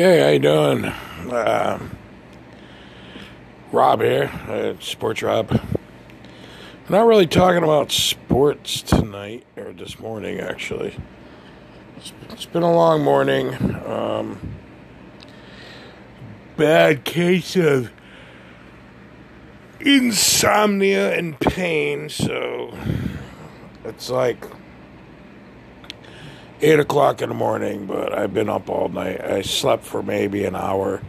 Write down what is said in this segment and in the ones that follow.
Okay, how you doing? Uh, Rob here, Sports Rob. I'm not really talking about sports tonight, or this morning, actually. it's, it's been a long morning. Um, bad case of insomnia and pain, so it's like eight o'clock in the morning, but I've been up all night. I slept for maybe an hour.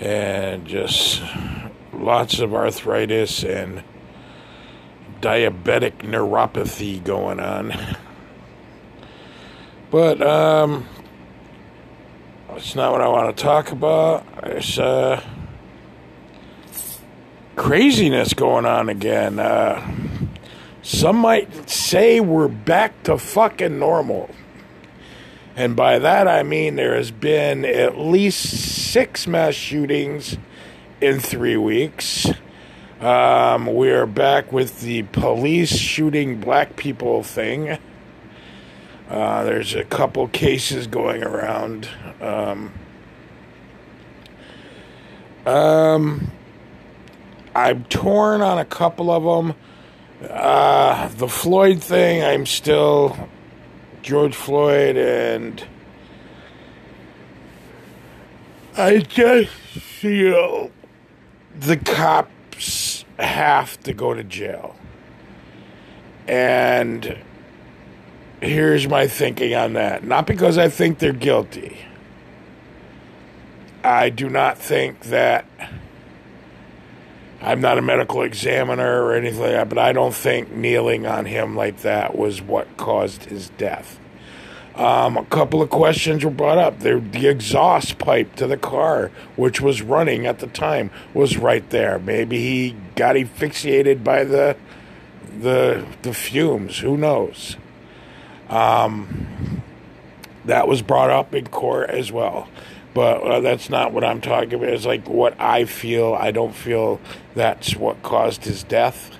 And just lots of arthritis and diabetic neuropathy going on. But um that's not what I want to talk about. There's uh craziness going on again. Uh some might say we're back to fucking normal. And by that I mean there has been at least six mass shootings in three weeks. Um, we're back with the police shooting black people thing. Uh, there's a couple cases going around. Um, um, I'm torn on a couple of them. Uh, the Floyd thing, I'm still George Floyd, and I just feel the cops have to go to jail. And here's my thinking on that. Not because I think they're guilty. I do not think that I'm not a medical examiner or anything like that, but I don't think kneeling on him like that was what caused his death. Um, a couple of questions were brought up. The, the exhaust pipe to the car, which was running at the time, was right there. Maybe he got asphyxiated by the the the fumes. Who knows? Um, that was brought up in court as well but uh, that's not what I'm talking about. It's like what I feel. I don't feel that's what caused his death.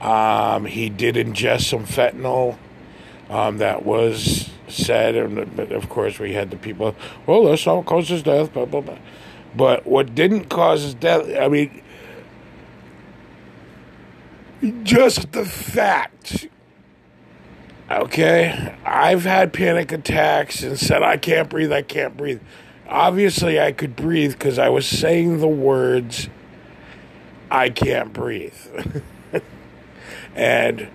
Um, he did ingest some fentanyl. Um, that was said, and of course we had the people. Well, that's all caused his death. Blah blah blah. But what didn't cause his death? I mean, just the fact. Okay, I've had panic attacks and said I can't breathe. I can't breathe obviously I could breathe because I was saying the words, I can't breathe. and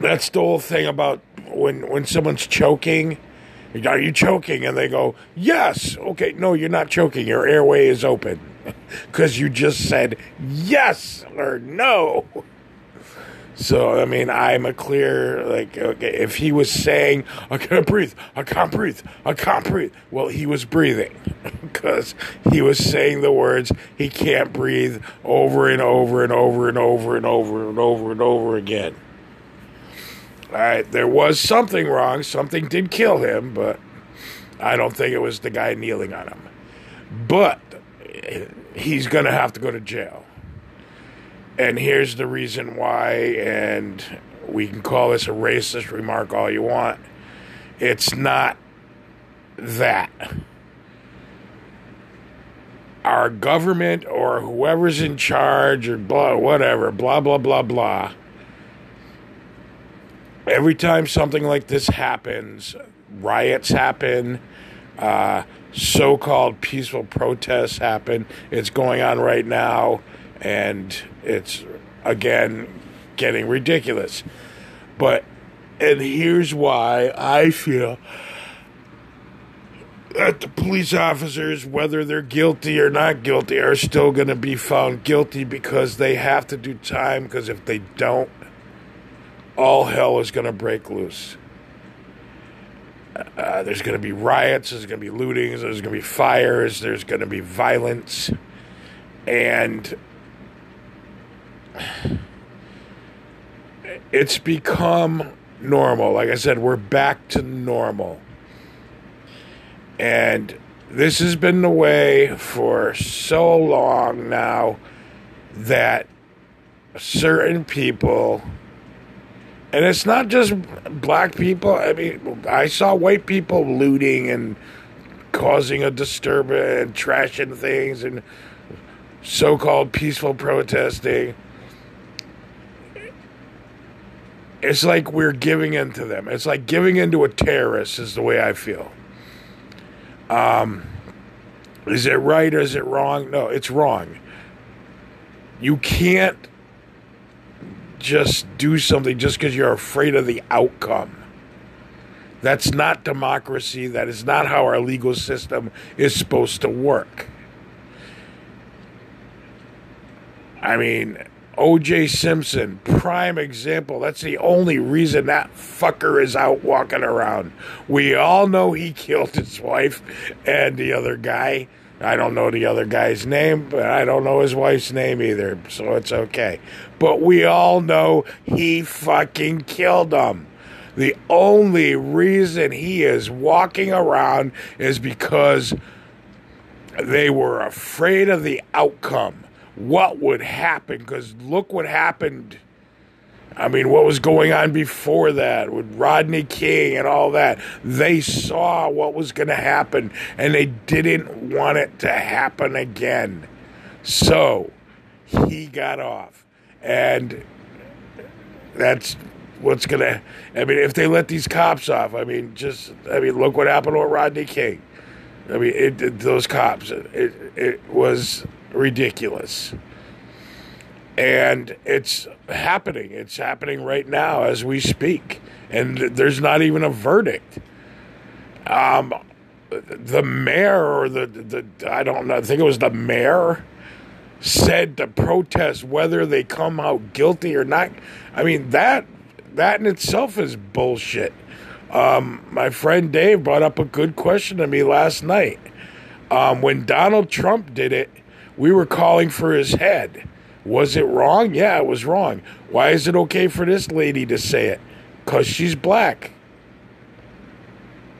that's the whole thing about when, when someone's choking. Are you choking? And they go, Yes. Okay, no, you're not choking. Your airway is open. Because you just said yes or no. So I mean, I'm a clear like okay. If he was saying I can't breathe, I can't breathe, I can't breathe, well, he was breathing because he was saying the words he can't breathe over and over and over and over and over and over and over again. All right, there was something wrong. Something did kill him, but I don't think it was the guy kneeling on him. But eh, he's going to have to go to jail and here's the reason why, and we can call this a racist remark all you want. It's not that. Our government or whoever's in charge or blah, whatever, blah, blah, blah, blah. Every time something like this happens, riots happen, uh, so called peaceful protests happen. It's going on right now and it's again getting ridiculous. But and here's why I feel that the police officers, whether they're guilty or not guilty, are still going to be found guilty because they have to do time. Because if they don't, all hell is going to break loose. Uh, there's going to be riots, there's going to be lootings, there's going to be fires, there's going to be violence. And it's become normal. Like I said, we're back to normal. And this has been the way for so long now that certain people And it's not just black people. I mean, I saw white people looting and causing a disturbance and trashing things and so called peaceful protesting. It's like we're giving in to them. It's like giving in to a terrorist, is the way I feel. Um, is it right or is it wrong? No, it's wrong. You can't just do something just because you're afraid of the outcome. That's not democracy. That is not how our legal system is supposed to work. I mean, OJ Simpson, prime example. That's the only reason that fucker is out walking around. We all know he killed his wife and the other guy. I don't know the other guy's name, but I don't know his wife's name either, so it's okay. But we all know he fucking killed him. The only reason he is walking around is because they were afraid of the outcome. What would happen? Because look what happened. I mean, what was going on before that with Rodney King and all that? They saw what was going to happen and they didn't want it to happen again. So he got off. And that's what's going to. I mean, if they let these cops off, I mean, just. I mean, look what happened with Rodney King. I mean, it, it, those cops, it, it was ridiculous. And it's happening. It's happening right now as we speak. And there's not even a verdict. Um, the mayor or the, the I don't know, I think it was the mayor said to protest whether they come out guilty or not. I mean, that that in itself is bullshit. Um, my friend Dave brought up a good question to me last night. Um, when Donald Trump did it, we were calling for his head. Was it wrong? Yeah, it was wrong. Why is it okay for this lady to say it? Because she's black.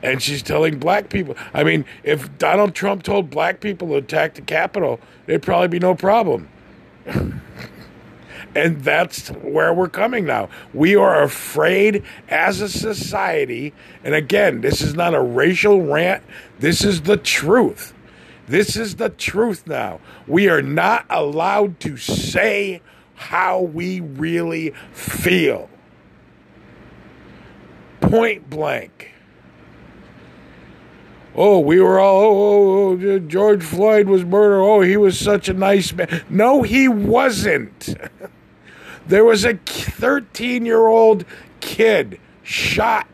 And she's telling black people. I mean, if Donald Trump told black people to attack the Capitol, there'd probably be no problem. and that's where we're coming now. We are afraid as a society. And again, this is not a racial rant, this is the truth. This is the truth now. We are not allowed to say how we really feel. Point blank. Oh, we were all, oh, oh, oh, George Floyd was murdered. Oh, he was such a nice man. No, he wasn't. There was a 13 year old kid shot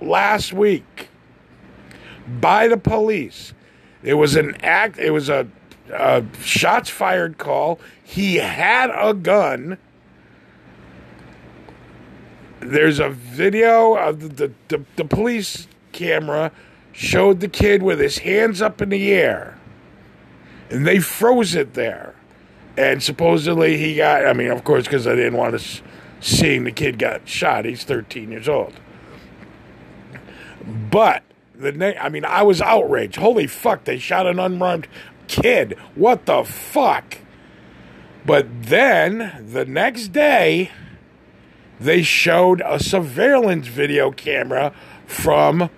last week by the police. It was an act. It was a, a shots fired call. He had a gun. There's a video of the, the, the, the police camera showed the kid with his hands up in the air, and they froze it there. And supposedly he got. I mean, of course, because I didn't want to seeing the kid got shot. He's 13 years old. But the na- I mean, I was outraged. Holy fuck! They shot an unarmed kid. What the fuck? But then the next day, they showed a surveillance video camera from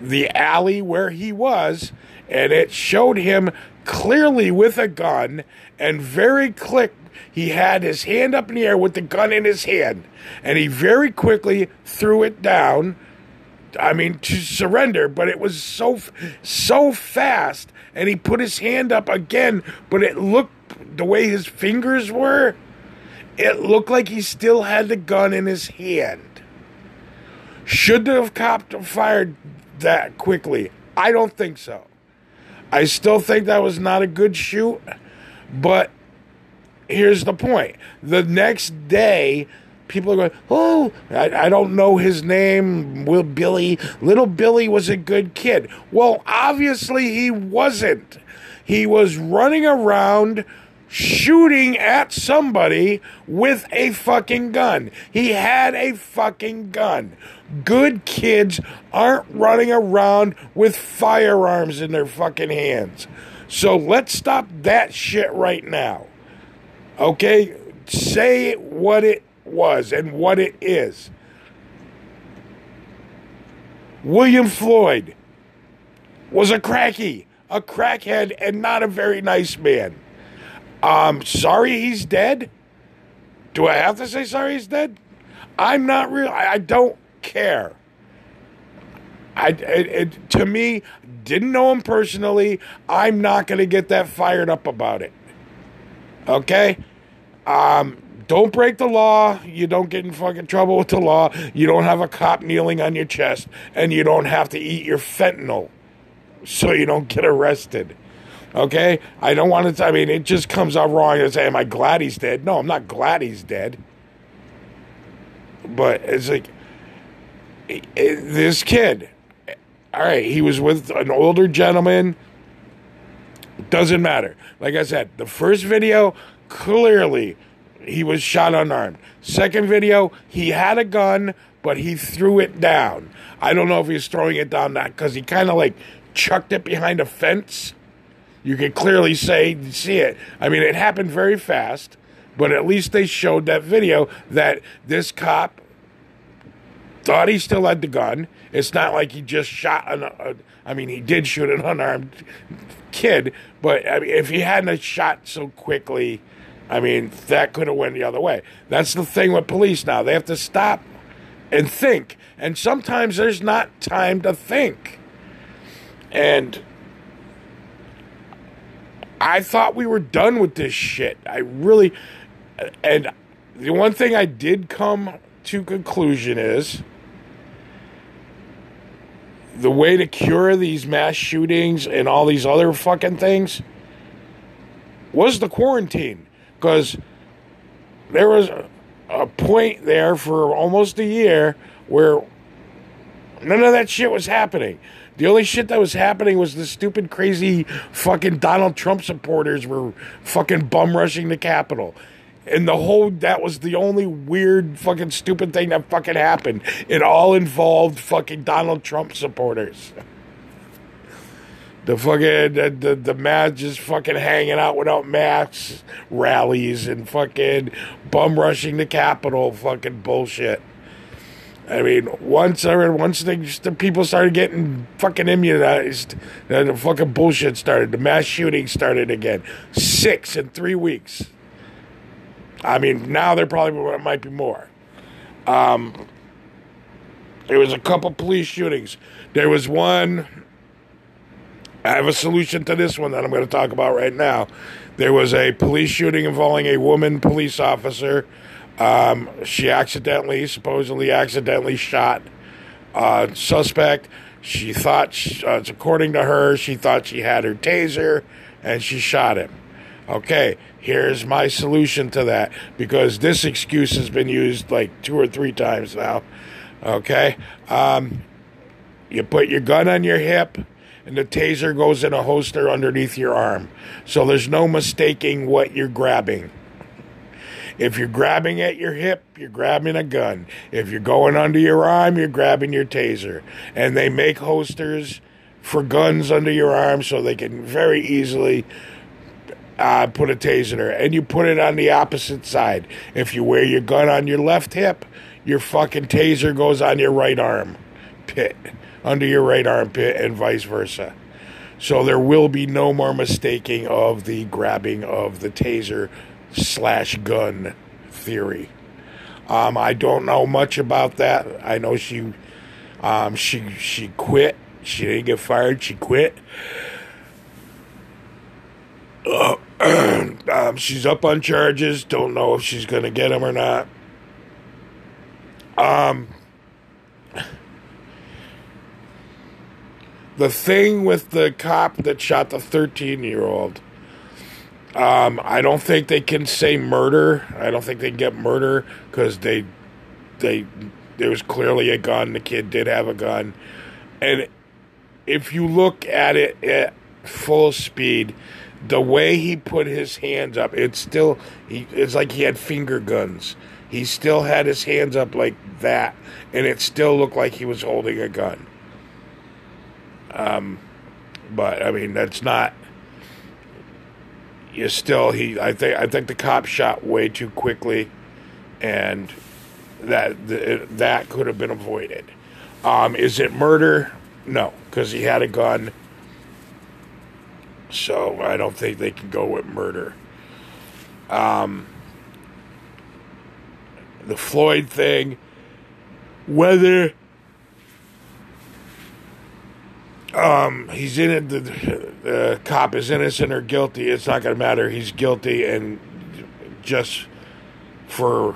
the alley where he was, and it showed him clearly with a gun and very quick he had his hand up in the air with the gun in his hand and he very quickly threw it down I mean, to surrender, but it was so so fast, and he put his hand up again, but it looked the way his fingers were, it looked like he still had the gun in his hand. Should have fired that quickly? I don't think so. I still think that was not a good shoot, but here's the point: the next day people are going, oh, I, I, don't know his name, Will Billy. Little Billy was a good kid. Well, obviously he wasn't. He was running around shooting at somebody with a fucking gun. He had a fucking gun. Good kids aren't running around with firearms in their fucking hands. So let's stop that shit right now. Okay? Say what it was and what it is. William Floyd was a cracky, a crackhead, and not a very nice man. I'm sorry he's dead. Do I have to say sorry he's dead? I'm not real. I, I don't care. I it, it, to me didn't know him personally. I'm not going to get that fired up about it. Okay? Um don't break the law. You don't get in fucking trouble with the law. You don't have a cop kneeling on your chest and you don't have to eat your fentanyl so you don't get arrested. Okay? I don't want to I mean it just comes out wrong to say am I glad he's dead? No, I'm not glad he's dead. But it's like this kid all right, he was with an older gentleman. Doesn't matter. Like I said, the first video, clearly he was shot unarmed. Second video, he had a gun, but he threw it down. I don't know if he's throwing it down that because he kind of like chucked it behind a fence. You can clearly say, see it. I mean, it happened very fast, but at least they showed that video that this cop thought he still had the gun. It's not like he just shot an. Uh, I mean, he did shoot an unarmed kid, but I mean, if he hadn't shot so quickly, I mean, that could have went the other way. That's the thing with police now; they have to stop and think, and sometimes there's not time to think. And I thought we were done with this shit. I really, and the one thing I did come to conclusion is the way to cure these mass shootings and all these other fucking things was the quarantine. Because there was a point there for almost a year where none of that shit was happening. The only shit that was happening was the stupid, crazy fucking Donald Trump supporters were fucking bum rushing the Capitol and the whole that was the only weird fucking stupid thing that fucking happened. It all involved fucking Donald Trump supporters. The fucking the the, the mad just fucking hanging out without masks, rallies, and fucking bum rushing the Capitol, fucking bullshit. I mean, once I once they, the people started getting fucking immunized, then the fucking bullshit started. The mass shooting started again. Six in three weeks. I mean, now there probably might be more. Um, there was a couple police shootings. There was one. I have a solution to this one that I'm going to talk about right now. There was a police shooting involving a woman police officer. Um, she accidentally, supposedly accidentally shot a suspect. She thought, uh, according to her, she thought she had her taser and she shot him. Okay, here's my solution to that because this excuse has been used like two or three times now. Okay, um, you put your gun on your hip and the taser goes in a holster underneath your arm. So there's no mistaking what you're grabbing. If you're grabbing at your hip, you're grabbing a gun. If you're going under your arm, you're grabbing your taser. And they make holsters for guns under your arm so they can very easily uh, put a taser there, and you put it on the opposite side. If you wear your gun on your left hip, your fucking taser goes on your right arm pit, under your right armpit, and vice versa. So there will be no more mistaking of the grabbing of the taser slash gun theory. Um, I don't know much about that. I know she, um, she she quit. She didn't get fired. She quit. Uh, um, she's up on charges. Don't know if she's going to get them or not. Um, the thing with the cop that shot the 13 year old, um, I don't think they can say murder. I don't think they get murder because they, they, there was clearly a gun. The kid did have a gun, and if you look at it at full speed, the way he put his hands up, it's still he, it's like he had finger guns. He still had his hands up like that, and it still looked like he was holding a gun. Um, but I mean that's not. You still he I think I think the cop shot way too quickly, and that that could have been avoided. Um, is it murder? No, because he had a gun. So I don't think they can go with murder. Um, the Floyd thing, whether um, he's in it, the, the cop is innocent or guilty, it's not going to matter. He's guilty, and just for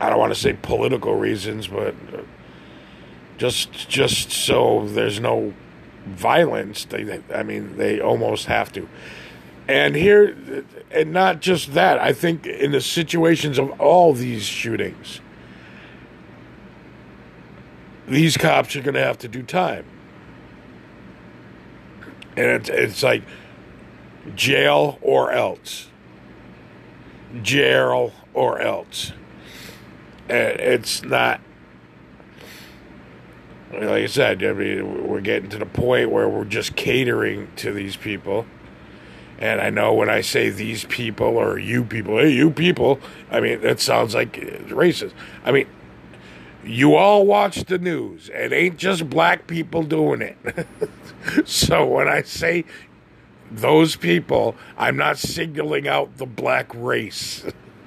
I don't want to say political reasons, but just just so there's no violence. They, I mean, they almost have to. And here, and not just that. I think in the situations of all these shootings, these cops are going to have to do time. And it's, it's like jail or else. Jail or else. And it's not like I said, I mean, we're getting to the point where we're just catering to these people. And I know when I say these people or you people, hey, you people, I mean, that sounds like racist. I mean, you all watch the news. It ain't just black people doing it. so when I say those people, I'm not singling out the black race.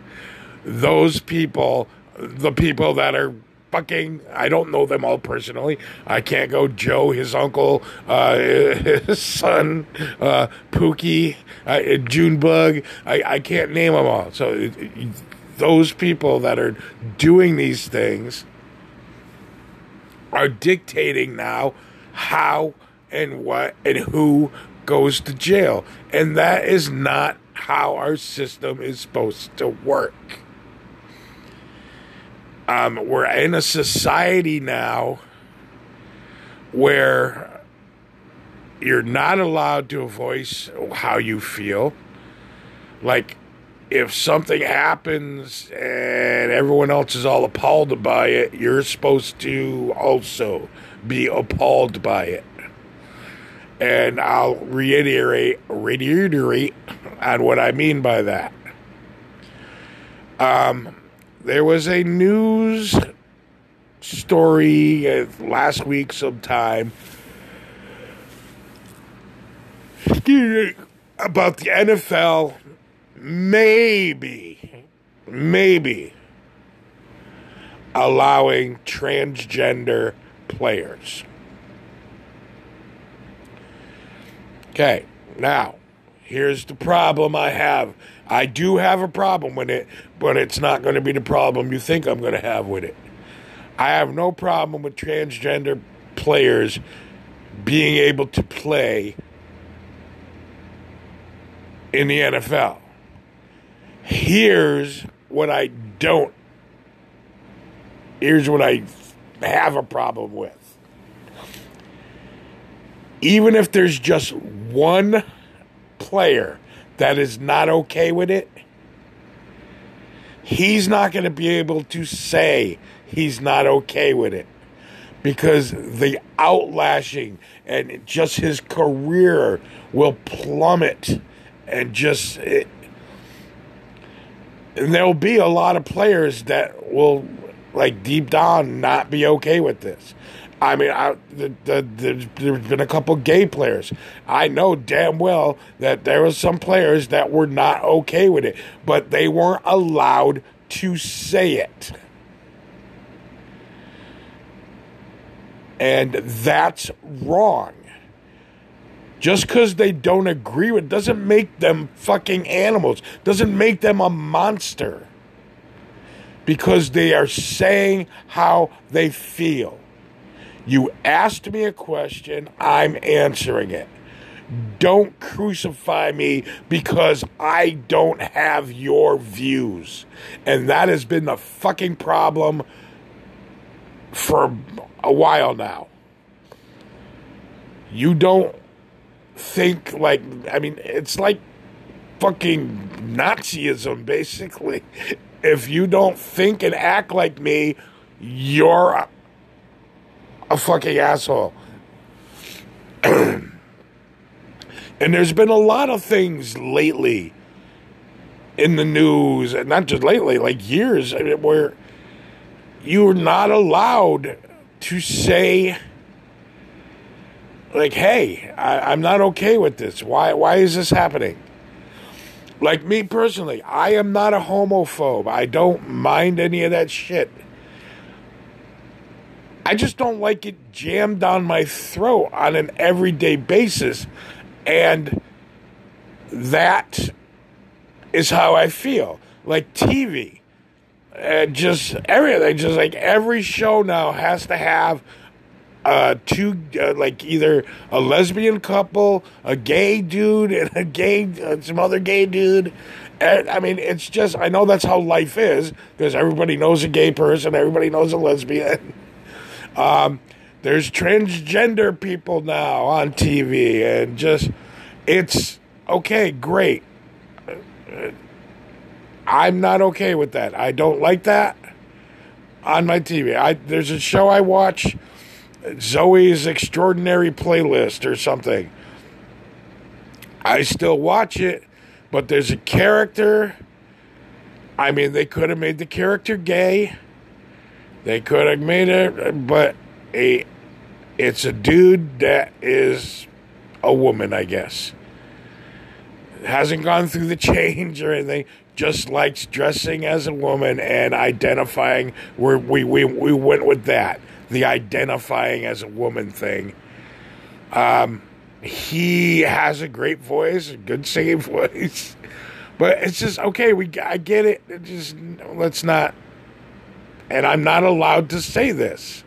those people, the people that are fucking I don't know them all personally. I can't go Joe, his uncle, uh, his son, uh, Pookie, uh, Junebug. I, I can't name them all. So it, it, those people that are doing these things are dictating now how and what and who goes to jail. And that is not how our system is supposed to work. Um, we're in a society now where you're not allowed to voice how you feel. Like, if something happens and everyone else is all appalled by it, you're supposed to also be appalled by it. And I'll reiterate, reiterate on what I mean by that. Um, there was a news story uh, last week sometime about the NFL maybe maybe allowing transgender players. Okay, now here's the problem I have I do have a problem with it, but it's not going to be the problem you think I'm going to have with it. I have no problem with transgender players being able to play in the NFL. Here's what I don't. Here's what I have a problem with. Even if there's just one player that is not okay with it, he's not going to be able to say he's not okay with it because the outlashing and just his career will plummet and just it, and there'll be a lot of players that will like deep down not be okay with this I mean, I, the, the, the, there's been a couple gay players. I know damn well that there were some players that were not okay with it, but they weren't allowed to say it. And that's wrong. Just because they don't agree with doesn't make them fucking animals, doesn't make them a monster. Because they are saying how they feel. You asked me a question, I'm answering it. Don't crucify me because I don't have your views. And that has been the fucking problem for a while now. You don't think like, I mean, it's like fucking Nazism, basically. If you don't think and act like me, you're a fucking asshole. and there's been a lot of things lately in the news, and not just lately, like years, where you're not allowed to say, like, "Hey, I, I'm not okay with this. Why? Why is this happening?" Like me personally, I am not a homophobe. I don't mind any of that shit. I just don't like it jammed down my throat on an everyday basis. And that is how I feel. Like TV. And just everything, just like every show now has to have uh, two, uh, like either a lesbian couple, a gay dude, and a gay, uh, some other gay dude. And, I mean, it's just, I know that's how life is because everybody knows a gay person, everybody knows a lesbian. Um, there's transgender people now on TV, and just, it's okay, great. I'm not okay with that. I don't like that on my TV. I there's a show I watch, Zoey's Extraordinary Playlist or something. I still watch it, but there's a character. I mean, they could have made the character gay. They could have made it, but a it's a dude that is a woman, I guess. Hasn't gone through the change or anything. Just likes dressing as a woman and identifying. we we we we went with that, the identifying as a woman thing. Um, he has a great voice, a good singing voice, but it's just okay. We I get it. it just let's not. And I'm not allowed to say this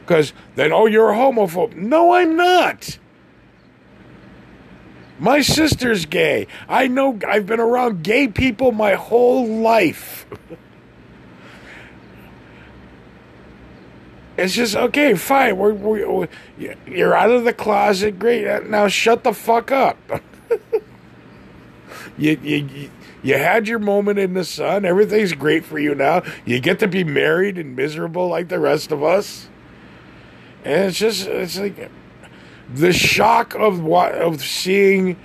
because then oh you're a homophobe. No, I'm not. My sister's gay. I know I've been around gay people my whole life. it's just okay, fine. We're, we're, you're out of the closet. Great. Uh, now shut the fuck up. you, you, you had your moment in the sun. Everything's great for you now. You get to be married and miserable like the rest of us. And it's just, it's like, the shock of what of seeing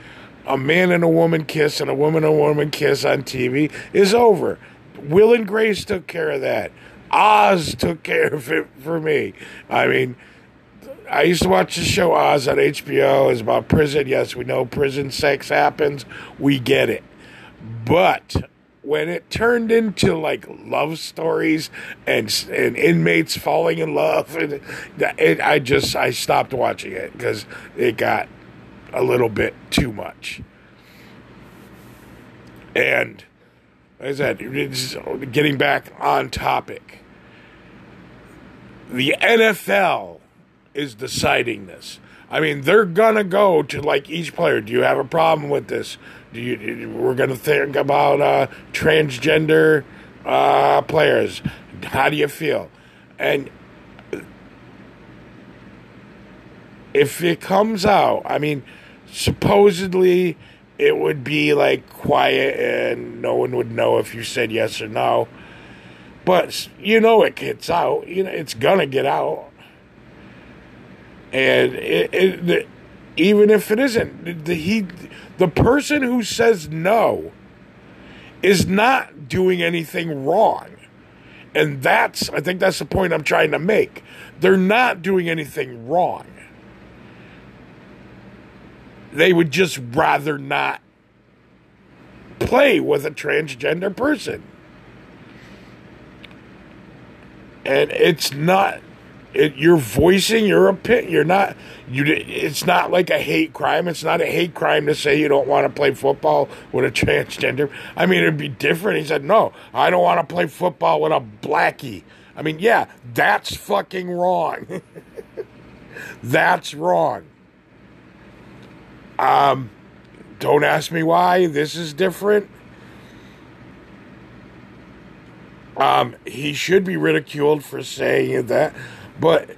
a man and a woman kiss and a woman and a woman kiss on TV is over. Will and Grace took care of that. Oz took care of it for me. I mean, I used to watch the show Oz on HBO. It's about prison. Yes, we know prison sex happens. We get it. But when it turned into like love stories and and inmates falling in love and it, I just I stopped watching it because it got a little bit too much. And as I said, getting back on topic, the NFL is deciding this. I mean, they're gonna go to like each player. Do you have a problem with this? Do you? We're gonna think about uh, transgender uh, players. How do you feel? And if it comes out, I mean, supposedly it would be like quiet and no one would know if you said yes or no. But you know it gets out. You know it's gonna get out, and it, it the, even if it isn't, the, he the person who says no is not doing anything wrong. And that's, I think that's the point I'm trying to make. They're not doing anything wrong. They would just rather not play with a transgender person. And it's not it, you're voicing your opinion. You're not. You. It's not like a hate crime. It's not a hate crime to say you don't want to play football with a transgender. I mean, it'd be different. He said, "No, I don't want to play football with a blackie." I mean, yeah, that's fucking wrong. that's wrong. Um, don't ask me why this is different. Um, he should be ridiculed for saying that. But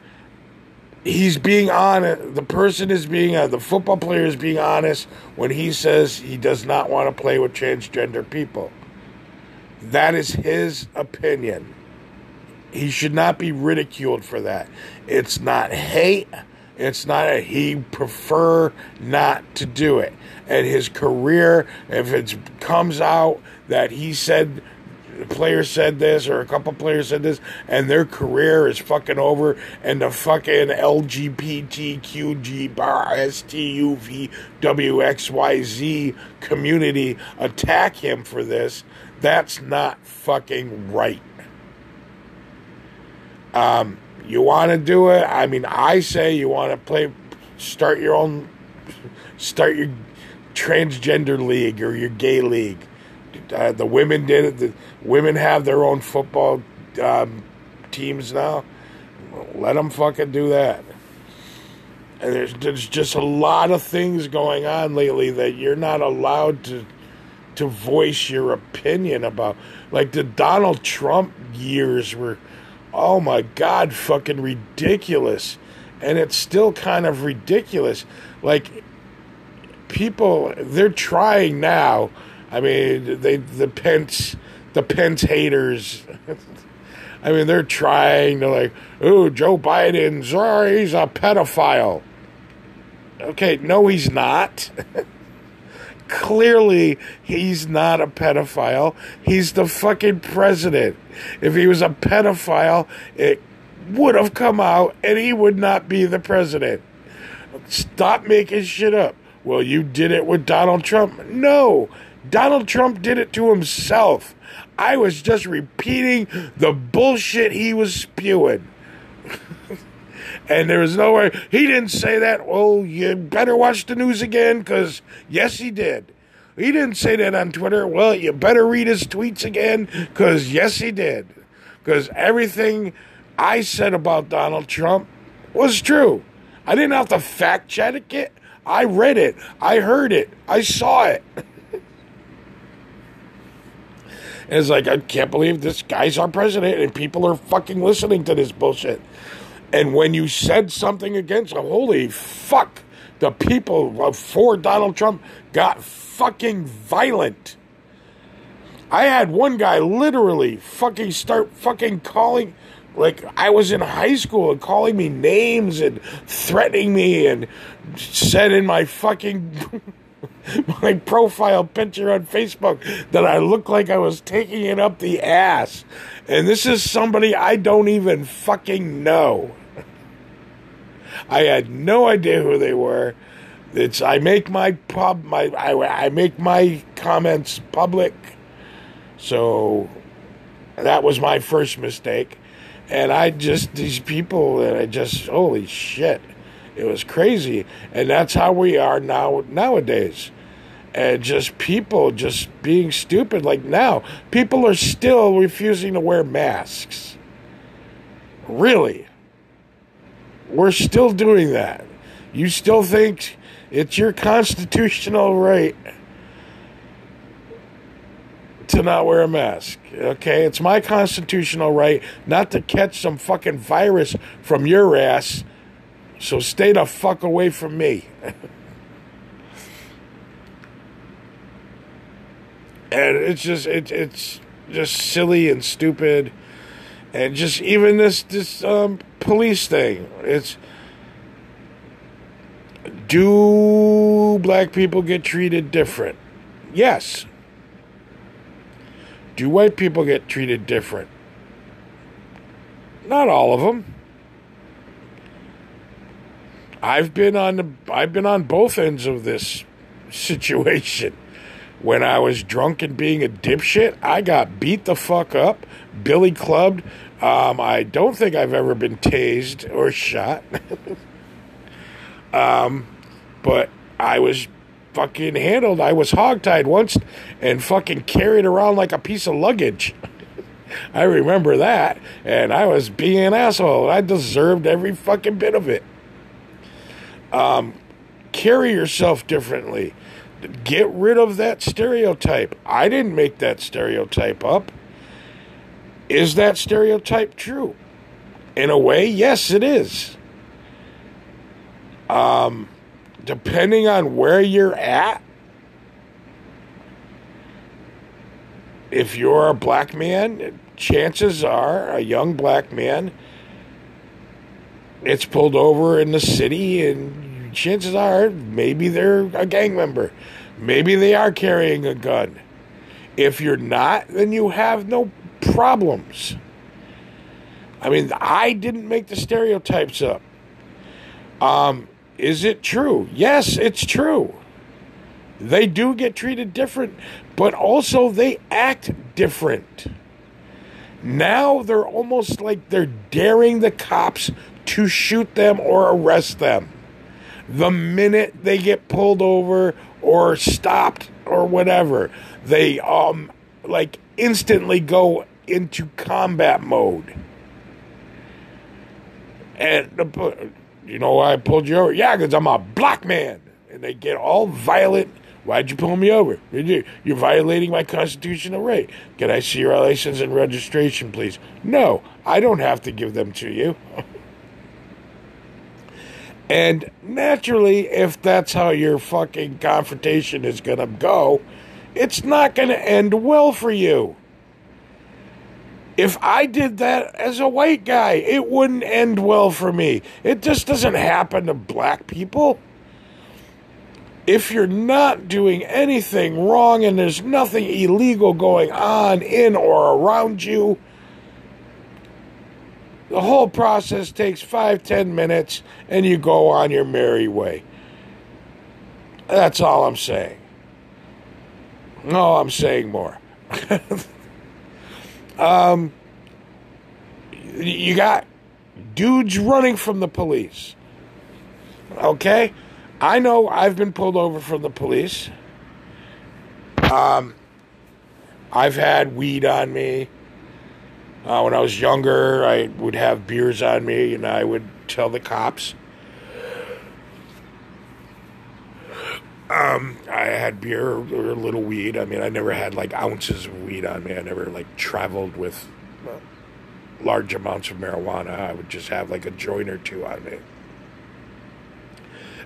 he's being honest. The person is being, uh, the football player is being honest when he says he does not want to play with transgender people. That is his opinion. He should not be ridiculed for that. It's not hate. It's not a, he prefer not to do it. And his career, if it comes out that he said player said this or a couple players said this and their career is fucking over and the fucking LGBTQG bar STUVWXYZ community attack him for this, that's not fucking right. Um, you want to do it? I mean, I say you want to play, start your own, start your transgender league or your gay league. Uh, the women did it. The women have their own football um, teams now. Let them fucking do that. And there's, there's just a lot of things going on lately that you're not allowed to to voice your opinion about. Like the Donald Trump years were, oh my god, fucking ridiculous. And it's still kind of ridiculous. Like people, they're trying now. I mean, they the Pence the Pence haters. I mean, they're trying to like, oh, Joe Biden, sorry, he's a pedophile. Okay, no, he's not. Clearly, he's not a pedophile. He's the fucking president. If he was a pedophile, it would have come out and he would not be the president. Stop making shit up. Well, you did it with Donald Trump. No, Donald Trump did it to himself. I was just repeating the bullshit he was spewing. and there was no way he didn't say that. Well, you better watch the news again because, yes, he did. He didn't say that on Twitter. Well, you better read his tweets again because, yes, he did. Because everything I said about Donald Trump was true. I didn't have to fact check it. I read it. I heard it. I saw it. And it's like, I can't believe this guy's our president and people are fucking listening to this bullshit. And when you said something against him, holy fuck, the people for Donald Trump got fucking violent. I had one guy literally fucking start fucking calling, like I was in high school and calling me names and threatening me and said in my fucking. my profile picture on Facebook that I looked like I was taking it up the ass. And this is somebody I don't even fucking know. I had no idea who they were. It's I make my pub my I, I make my comments public. So that was my first mistake. And I just these people and I just holy shit. It was crazy. And that's how we are now nowadays and just people just being stupid. Like now, people are still refusing to wear masks. Really? We're still doing that. You still think it's your constitutional right to not wear a mask. Okay? It's my constitutional right not to catch some fucking virus from your ass. So stay the fuck away from me. and it's just it, it's just silly and stupid. And just even this this um, police thing it's do black people get treated different? Yes. Do white people get treated different? Not all of them i've been on the i've been on both ends of this situation when I was drunk and being a dipshit, I got beat the fuck up, billy clubbed. Um, I don't think I've ever been tased or shot. um, but I was fucking handled. I was hogtied once and fucking carried around like a piece of luggage. I remember that. And I was being an asshole. I deserved every fucking bit of it. Um, carry yourself differently get rid of that stereotype. I didn't make that stereotype up. Is that stereotype true? In a way, yes, it is. Um, depending on where you're at, if you're a black man, chances are a young black man it's pulled over in the city, and chances are maybe they're a gang member. Maybe they are carrying a gun. If you're not, then you have no problems. I mean, I didn't make the stereotypes up. Um, is it true? Yes, it's true. They do get treated different, but also they act different. Now they're almost like they're daring the cops to shoot them or arrest them. The minute they get pulled over or stopped or whatever, they um like instantly go into combat mode. And you know why I pulled you over? Yeah, because I'm a black man. And they get all violent. Why'd you pull me over? You're violating my constitutional right. Can I see your license and registration, please? No, I don't have to give them to you. and naturally, if that's how your fucking confrontation is going to go, it's not going to end well for you. If I did that as a white guy, it wouldn't end well for me. It just doesn't happen to black people. If you're not doing anything wrong and there's nothing illegal going on in or around you, the whole process takes five, ten minutes and you go on your merry way. That's all I'm saying. No, I'm saying more. um, you got dudes running from the police. Okay? I know I've been pulled over from the police. Um, I've had weed on me. Uh, when I was younger, I would have beers on me, and I would tell the cops Um, I had beer or a little weed. I mean, I never had like ounces of weed on me. I never like traveled with large amounts of marijuana. I would just have like a joint or two on me.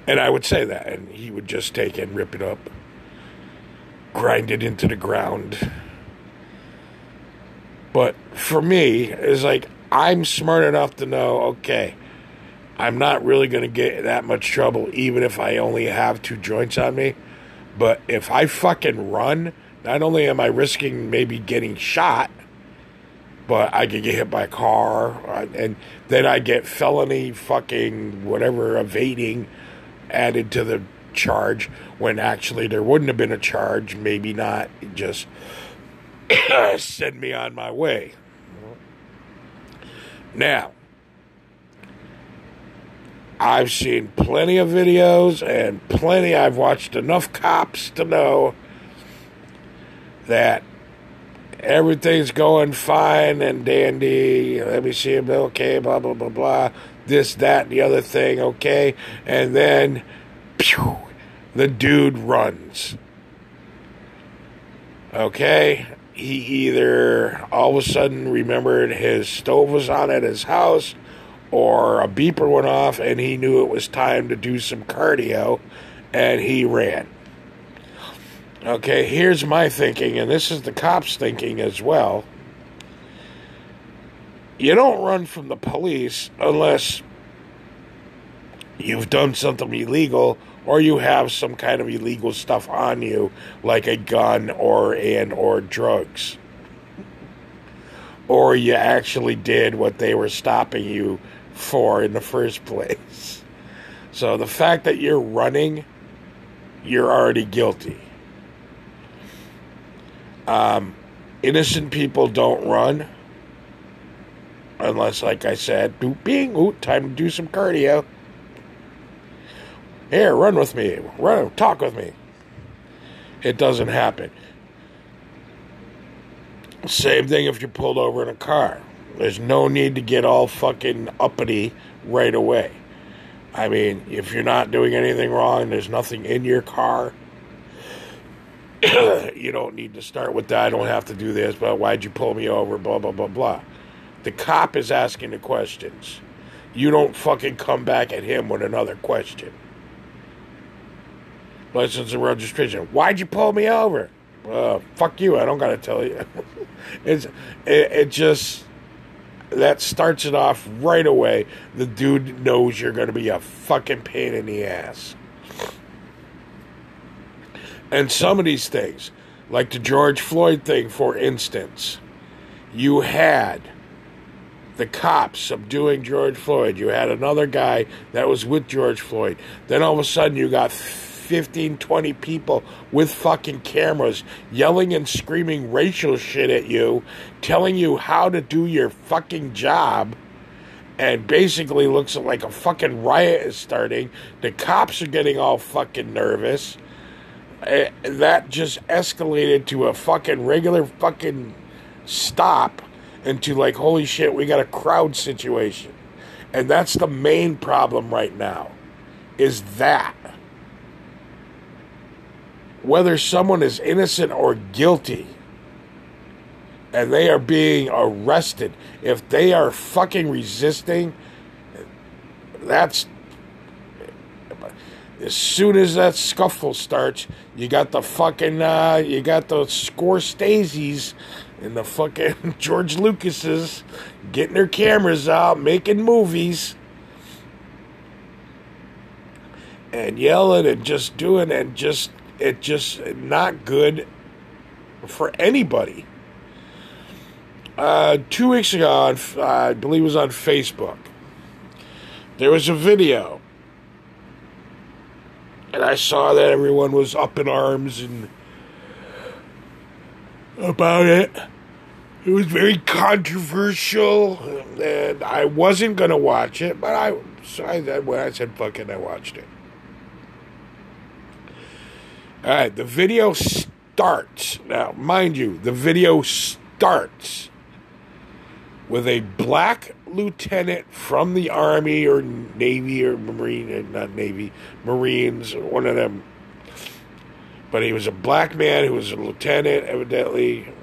And I would say that, and he would just take it and rip it up, grind it into the ground. But for me, it's like I'm smart enough to know okay, I'm not really going to get that much trouble, even if I only have two joints on me. But if I fucking run, not only am I risking maybe getting shot, but I could get hit by a car, and then I get felony fucking whatever evading added to the charge when actually there wouldn't have been a charge, maybe not, just send me on my way. Now, I've seen plenty of videos and plenty, I've watched enough cops to know that everything's going fine and dandy. Let me see him, okay, blah, blah, blah, blah. This, that, the other thing, okay. And then, pew, the dude runs. Okay? He either all of a sudden remembered his stove was on at his house or a beeper went off and he knew it was time to do some cardio and he ran. Okay, here's my thinking, and this is the cops' thinking as well. You don't run from the police unless you've done something illegal or you have some kind of illegal stuff on you like a gun or and or drugs or you actually did what they were stopping you for in the first place. So the fact that you're running, you're already guilty. Um, innocent people don't run unless, like I said, do bing, ooh, time to do some cardio. Here, run with me, run, talk with me. It doesn't happen. Same thing if you're pulled over in a car. There's no need to get all fucking uppity right away. I mean, if you're not doing anything wrong, there's nothing in your car. you don't need to start with that. I don't have to do this, but why'd you pull me over? Blah, blah, blah, blah. The cop is asking the questions. You don't fucking come back at him with another question. License and registration. Why'd you pull me over? Uh, fuck you. I don't got to tell you. it's, it, it just that starts it off right away. The dude knows you're going to be a fucking pain in the ass. And some of these things, like the George Floyd thing, for instance, you had the cops subduing George Floyd. You had another guy that was with George Floyd. Then all of a sudden, you got 15, 20 people with fucking cameras yelling and screaming racial shit at you, telling you how to do your fucking job. And basically looks like a fucking riot is starting. The cops are getting all fucking nervous. Uh, that just escalated to a fucking regular fucking stop into like, holy shit, we got a crowd situation. And that's the main problem right now, is that whether someone is innocent or guilty and they are being arrested, if they are fucking resisting, that's as soon as that scuffle starts, you got the fucking uh, you got the Scorseses and the fucking George Lucases getting their cameras out, making movies, and yelling and just doing and just it just not good for anybody. Uh, two weeks ago, on, I believe it was on Facebook, there was a video, and I saw that everyone was up in arms and about it. It was very controversial, and I wasn't gonna watch it, but I, so I when I said "fuck it," I watched it. All right, the video starts. Now, mind you, the video starts with a black lieutenant from the Army or Navy or Marine, uh, not Navy, Marines, one of them. But he was a black man who was a lieutenant, evidently,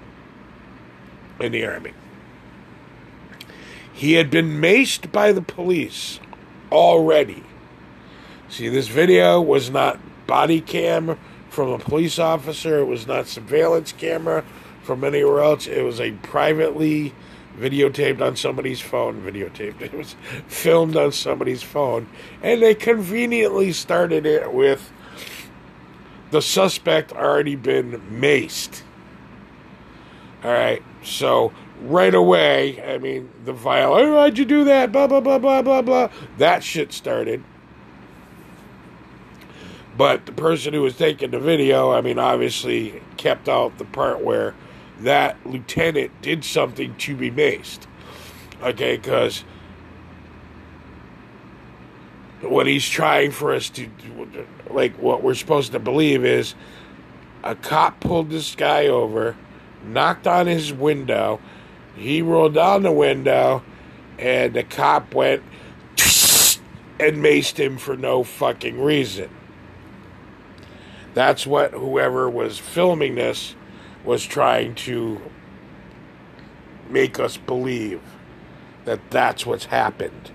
in the Army. He had been maced by the police already. See, this video was not body cam from a police officer. It was not surveillance camera from anywhere else. It was a privately videotaped on somebody's phone. Videotaped. It was filmed on somebody's phone, and they conveniently started it with the suspect already been maced. All right, so right away, I mean, the file. Oh, why'd you do that? Blah blah blah blah blah blah. That shit started. But the person who was taking the video, I mean, obviously kept out the part where that lieutenant did something to be maced. Okay, because what he's trying for us to, like, what we're supposed to believe is a cop pulled this guy over, knocked on his window, he rolled down the window, and the cop went and maced him for no fucking reason. That's what whoever was filming this was trying to make us believe that that's what's happened.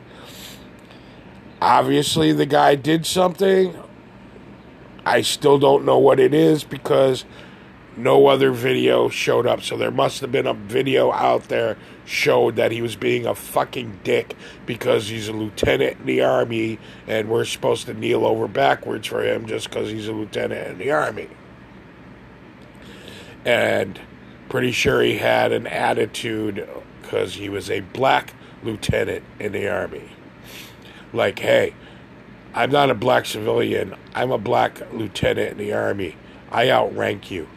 Obviously, the guy did something. I still don't know what it is because no other video showed up. So there must have been a video out there showed that he was being a fucking dick because he's a lieutenant in the army and we're supposed to kneel over backwards for him just because he's a lieutenant in the army. And pretty sure he had an attitude because he was a black lieutenant in the army. Like, hey, I'm not a black civilian, I'm a black lieutenant in the army. I outrank you.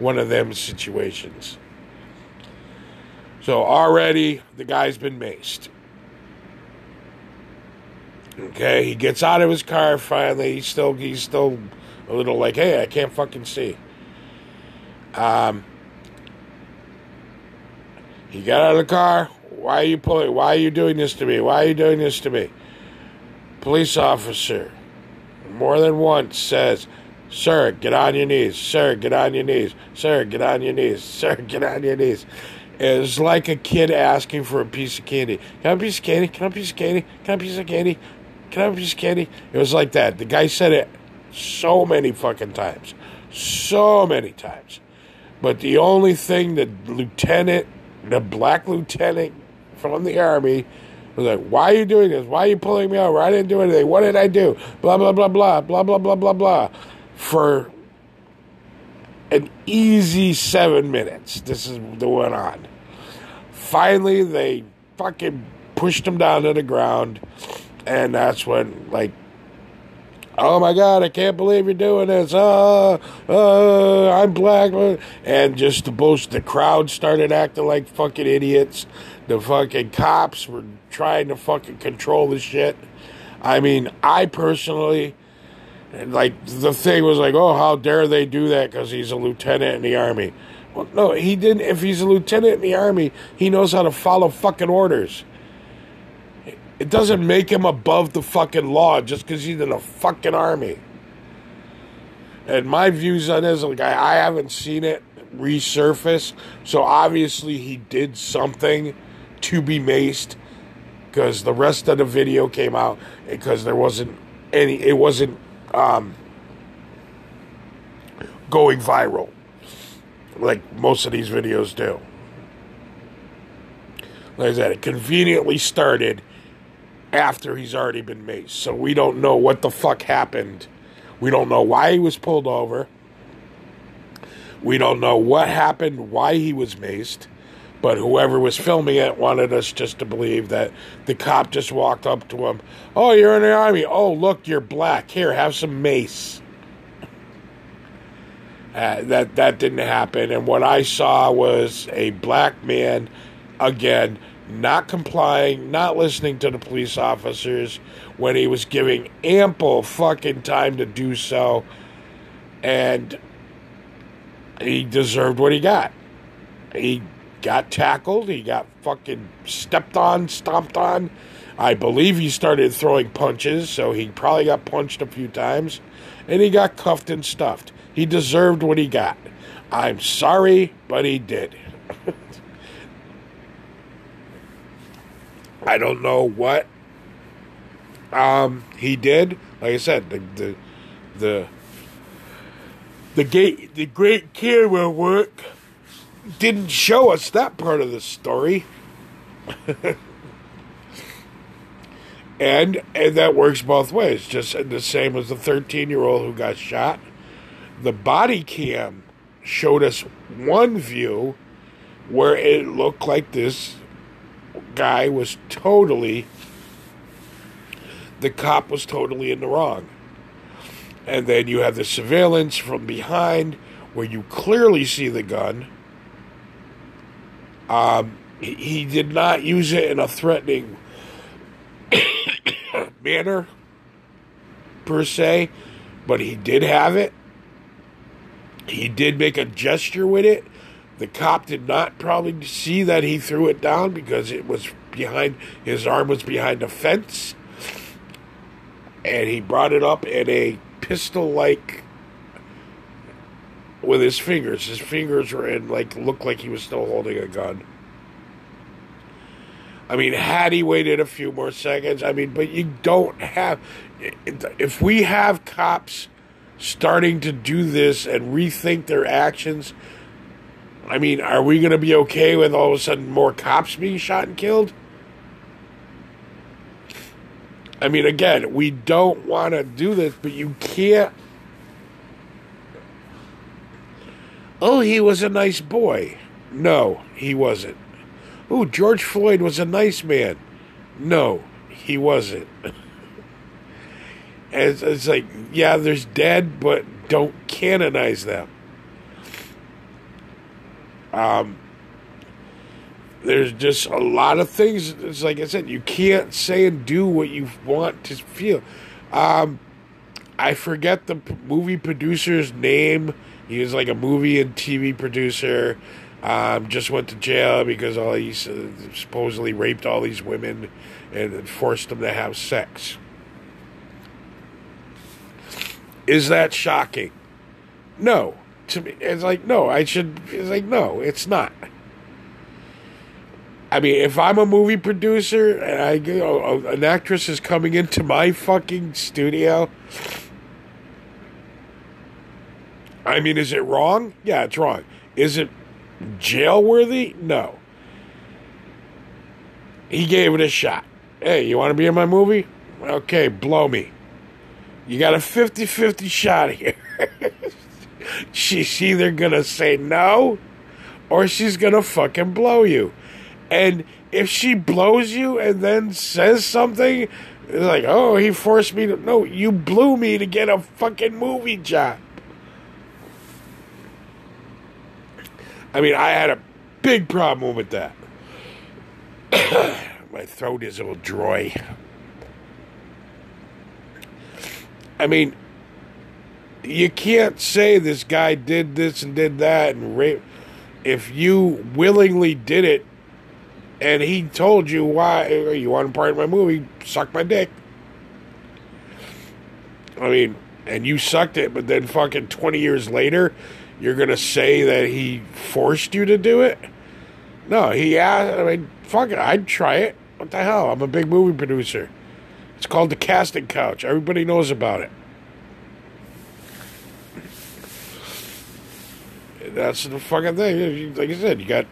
One of them situations. So already the guy's been maced. Okay, he gets out of his car finally. He's still he's still a little like, hey, I can't fucking see. Um, he got out of the car. Why are you pulling? Why are you doing this to me? Why are you doing this to me? Police officer, more than once says, "Sir, get on your knees. Sir, get on your knees. Sir, get on your knees. Sir, get on your knees." Is like a kid asking for a piece of candy. Can I have a piece of candy? Can I have a piece of candy? Can I have a piece of candy? Can I have a piece of candy? It was like that. The guy said it so many fucking times. So many times. But the only thing the lieutenant, the black lieutenant, from the army was like, "Why are you doing this? Why are you pulling me over? I didn't do anything. What did I do?" Blah blah blah blah blah blah blah blah blah for an easy seven minutes. This is the one on. Finally, they fucking pushed him down to the ground, and that's when like oh my god, I can't believe you're doing this. Uh, uh, I'm black. And just the bullshit, the crowd started acting like fucking idiots. The fucking cops were trying to fucking control the shit. I mean, I personally, like, the thing was like, oh, how dare they do that because he's a lieutenant in the army. Well, no, he didn't. If he's a lieutenant in the army, he knows how to follow fucking orders. It doesn't make him above the fucking law just because he's in the fucking army. And my views on this, like I, I haven't seen it resurface, so obviously he did something to be maced because the rest of the video came out because there wasn't any, it wasn't um, going viral like most of these videos do. Like I said, it conveniently started after he's already been maced. So we don't know what the fuck happened. We don't know why he was pulled over. We don't know what happened, why he was maced. But whoever was filming it wanted us just to believe that the cop just walked up to him. Oh, you're in the army. Oh, look, you're black. Here, have some mace. Uh, that that didn't happen, and what I saw was a black man again not complying, not listening to the police officers when he was giving ample fucking time to do so. And he deserved what he got. He got tackled, he got fucking stepped on, stomped on. I believe he started throwing punches, so he probably got punched a few times. And he got cuffed and stuffed. He deserved what he got. I'm sorry, but he did. I don't know what um, he did. Like I said, the the the the gate the great camera work didn't show us that part of the story. and and that works both ways. Just the same as the 13 year old who got shot. The body cam showed us one view where it looked like this guy was totally, the cop was totally in the wrong. And then you have the surveillance from behind where you clearly see the gun. Um, he, he did not use it in a threatening manner, per se, but he did have it. He did make a gesture with it the cop did not probably see that he threw it down because it was behind his arm was behind a fence. And he brought it up in a pistol like with his fingers. His fingers were in like looked like he was still holding a gun. I mean, had he waited a few more seconds, I mean, but you don't have. If we have cops starting to do this and rethink their actions, I mean, are we going to be okay with all of a sudden more cops being shot and killed? I mean, again, we don't want to do this, but you can't. Oh, he was a nice boy. No, he wasn't. Oh, George Floyd was a nice man. No, he wasn't. it's, it's like, yeah, there's dead, but don't canonize them. Um, there's just a lot of things. It's like I said, you can't say and do what you want to feel. Um, I forget the movie producer's name. He was like a movie and TV producer. Um, just went to jail because all he supposedly raped all these women and forced them to have sex. Is that shocking? No to me, it's like no, I should. It's like no, it's not. I mean, if I'm a movie producer and I, you know, an actress is coming into my fucking studio, I mean, is it wrong? Yeah, it's wrong. Is it jail worthy? No. he gave it a shot. Hey, you want to be in my movie? Okay, blow me. You got a 50 50 shot here. she's either going to say no or she's going to fucking blow you. And if she blows you and then says something, like, oh, he forced me to. No, you blew me to get a fucking movie job. I mean, I had a big problem with that. My throat is a little dry. I mean, you can't say this guy did this and did that and rape. If you willingly did it, and he told you why you want to part of my movie, suck my dick. I mean, and you sucked it, but then fucking twenty years later, you're gonna say that he forced you to do it? No, he asked. I mean, fuck it, I'd try it. What the hell? I'm a big movie producer. It's called the casting couch. Everybody knows about it. That's the fucking thing. Like I said, you got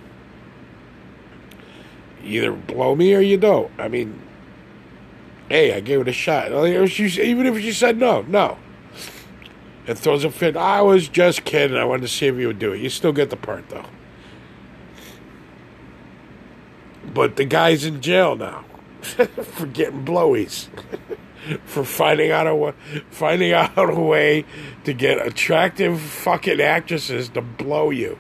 either blow me or you don't. I mean, hey, I gave it a shot. Even if you said no, no. It throws a fit. I was just kidding. I wanted to see if you would do it. You still get the part, though. But the guy's in jail now for getting blowies, for finding out a finding out a way to get attractive fucking actresses to blow you.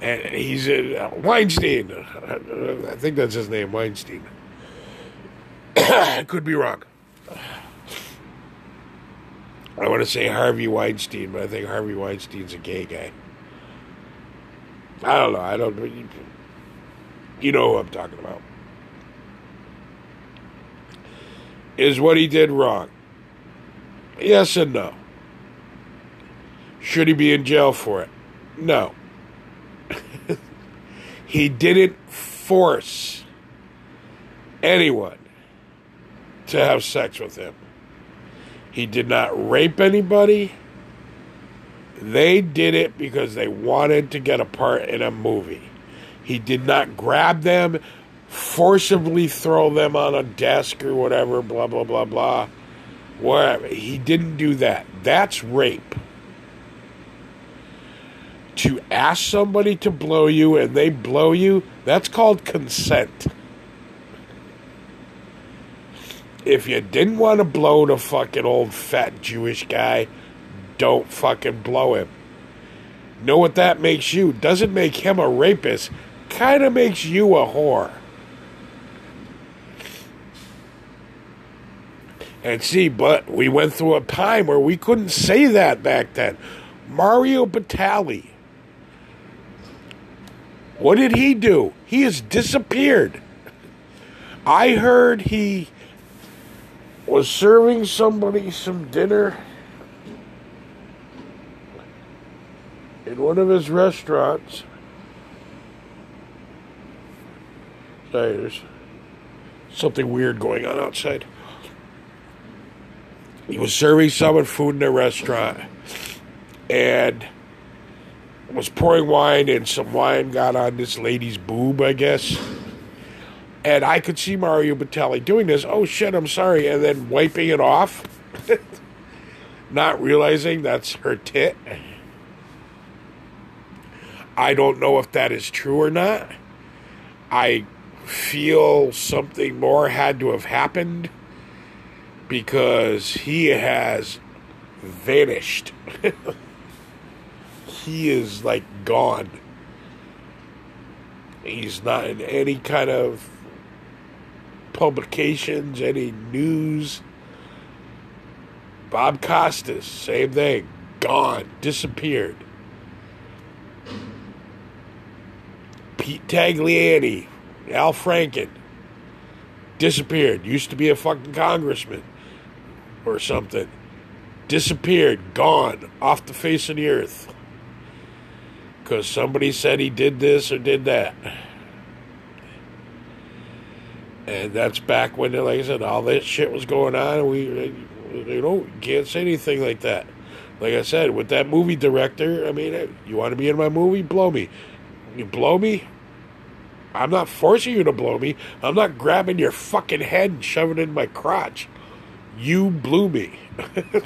And he's in uh, Weinstein. I think that's his name, Weinstein. Could be wrong. I want to say Harvey Weinstein, but I think Harvey Weinstein's a gay guy. I don't know. I don't. You know who I'm talking about. Is what he did wrong? Yes and no. Should he be in jail for it? No. he didn't force anyone to have sex with him. He did not rape anybody. They did it because they wanted to get a part in a movie. He did not grab them, forcibly throw them on a desk or whatever, blah, blah, blah, blah. Whatever. He didn't do that. That's rape. To ask somebody to blow you and they blow you, that's called consent. If you didn't want to blow the fucking old fat Jewish guy, don't fucking blow him. Know what that makes you? Doesn't make him a rapist. Kind of makes you a whore. And see, but we went through a time where we couldn't say that back then. Mario Batali. What did he do? He has disappeared. I heard he was serving somebody some dinner in one of his restaurants. Sorry, there's something weird going on outside. He was serving someone food in a restaurant and was pouring wine, and some wine got on this lady's boob, I guess and I could see Mario Batali doing this. Oh shit, I'm sorry, and then wiping it off, not realizing that's her tit. I don't know if that is true or not. I feel something more had to have happened because he has vanished. he is like gone. He's not in any kind of publications, any news. Bob Costas, same thing. Gone, disappeared. Pete Tagliani, Al Franken, disappeared. Used to be a fucking congressman or something. Disappeared, gone, off the face of the earth. Because somebody said he did this or did that. And that's back when, like I said, all that shit was going on. We, you know, can't say anything like that. Like I said, with that movie director, I mean, you want to be in my movie? Blow me. You blow me? I'm not forcing you to blow me. I'm not grabbing your fucking head and shoving it in my crotch. You blew me.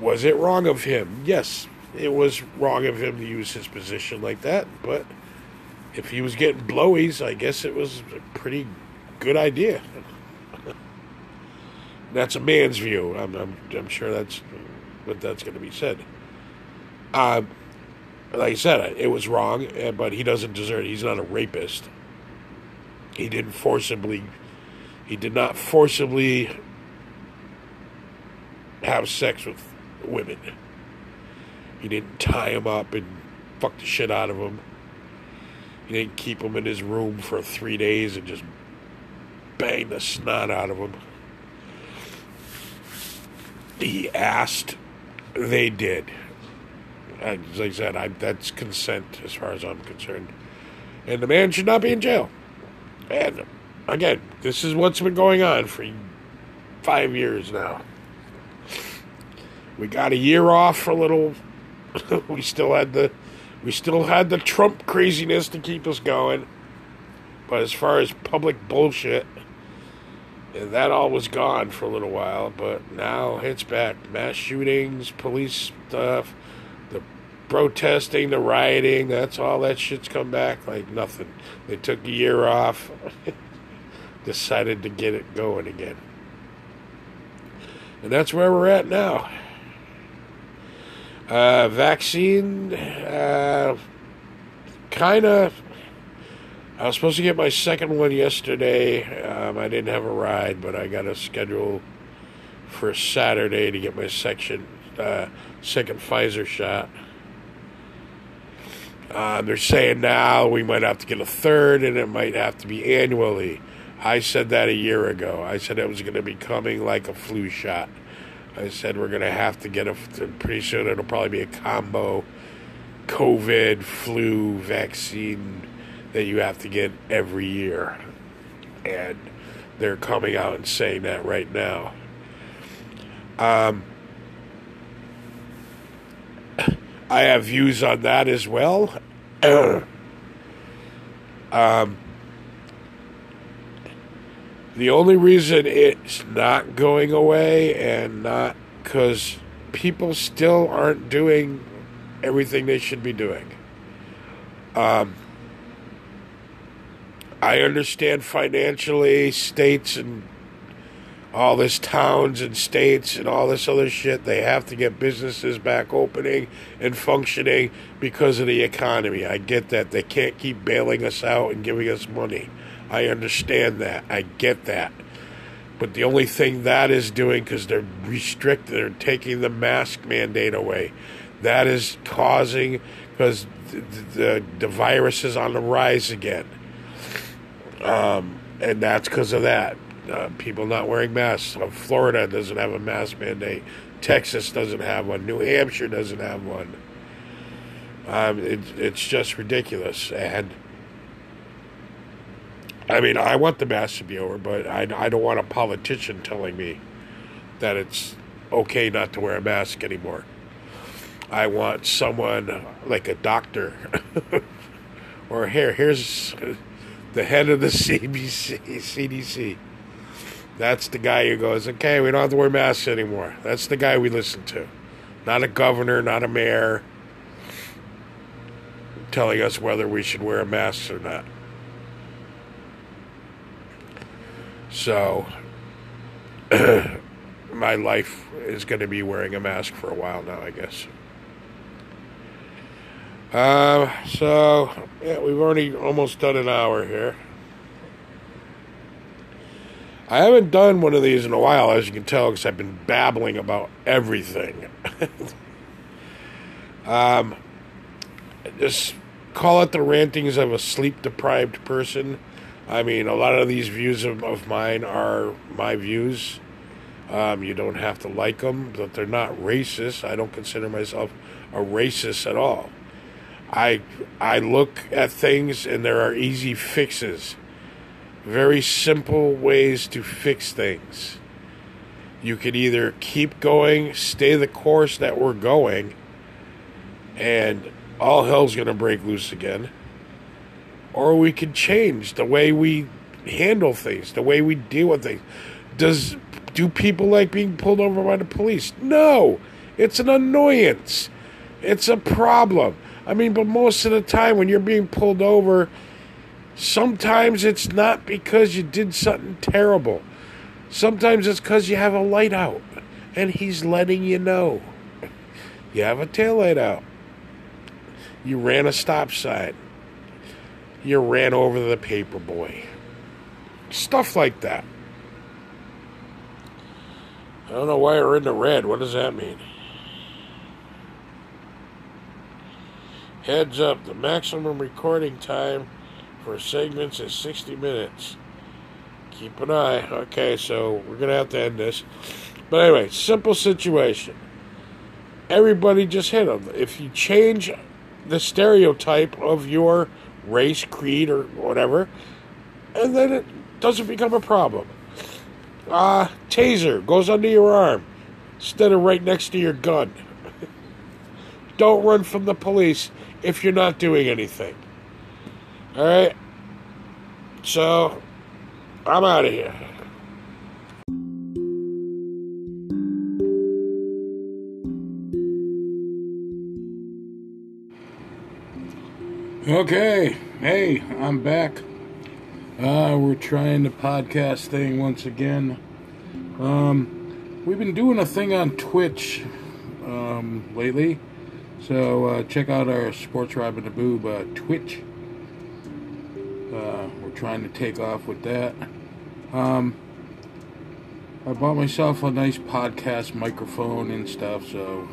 was it wrong of him? Yes, it was wrong of him to use his position like that, but if he was getting blowies, I guess it was a pretty good idea. that's a man's view. I'm, I'm, I'm sure that's what that's going to be said. Um, like I said, it was wrong, eh, but he doesn't deserve it. He's not a rapist. He didn't forcibly, he did not forcibly have sex with women. He didn't tie them up and fuck the shit out of them. He didn't keep him in his room for three days and just bang the snot out of him. He asked, they did. As I said, I, that's consent as far as I'm concerned. And the man should not be in jail. And again, this is what's been going on for five years now. We got a year off for a little. we still had the, we still had the Trump craziness to keep us going. But as far as public bullshit, that all was gone for a little while. But now it's back: mass shootings, police stuff, the protesting, the rioting. That's all that shit's come back like nothing. They took a year off, decided to get it going again, and that's where we're at now. Uh, vaccine, uh, kind of. I was supposed to get my second one yesterday. Um, I didn't have a ride, but I got a schedule for Saturday to get my section uh, second Pfizer shot. Uh, they're saying now we might have to get a third, and it might have to be annually. I said that a year ago. I said it was going to be coming like a flu shot. I said we're going to have to get a pretty soon. It'll probably be a combo COVID flu vaccine that you have to get every year, and they're coming out and saying that right now. Um, I have views on that as well. um, the only reason it's not going away and not because people still aren't doing everything they should be doing. Um, I understand financially, states and all this towns and states and all this other shit, they have to get businesses back opening and functioning because of the economy. I get that. They can't keep bailing us out and giving us money. I understand that. I get that. But the only thing that is doing, because they're restricted, they're taking the mask mandate away. That is causing, because the, the, the virus is on the rise again. Um, and that's because of that. Uh, people not wearing masks. Florida doesn't have a mask mandate. Texas doesn't have one. New Hampshire doesn't have one. Um, it, it's just ridiculous. And I mean, I want the mask to be over, but I, I don't want a politician telling me that it's okay not to wear a mask anymore. I want someone like a doctor, or here, here's the head of the CBC, CDC. That's the guy who goes, okay, we don't have to wear masks anymore. That's the guy we listen to. Not a governor, not a mayor telling us whether we should wear a mask or not. So, my life is going to be wearing a mask for a while now, I guess. Uh, so, yeah, we've already almost done an hour here. I haven't done one of these in a while, as you can tell, because I've been babbling about everything. um, just call it the rantings of a sleep deprived person. I mean, a lot of these views of, of mine are my views. Um, you don't have to like them, but they're not racist. I don't consider myself a racist at all. I I look at things and there are easy fixes. Very simple ways to fix things. You can either keep going, stay the course that we're going, and all hell's going to break loose again. Or we could change the way we handle things, the way we deal with things. Does do people like being pulled over by the police? No. It's an annoyance. It's a problem. I mean, but most of the time when you're being pulled over, sometimes it's not because you did something terrible. Sometimes it's because you have a light out and he's letting you know. You have a tail light out. You ran a stop sign. You ran over the paper boy. Stuff like that. I don't know why we're in the red. What does that mean? Heads up, the maximum recording time for segments is 60 minutes. Keep an eye. Okay, so we're going to have to end this. But anyway, simple situation. Everybody just hit them. If you change the stereotype of your race, creed, or whatever, and then it doesn't become a problem. Uh, taser goes under your arm instead of right next to your gun. Don't run from the police if you're not doing anything. Alright? So, I'm out of here. Okay, hey, I'm back. Uh, we're trying the podcast thing once again. Um, we've been doing a thing on Twitch um, lately, so uh, check out our Sports Rob and the Boob uh, Twitch. Uh, we're trying to take off with that. Um, I bought myself a nice podcast microphone and stuff, so.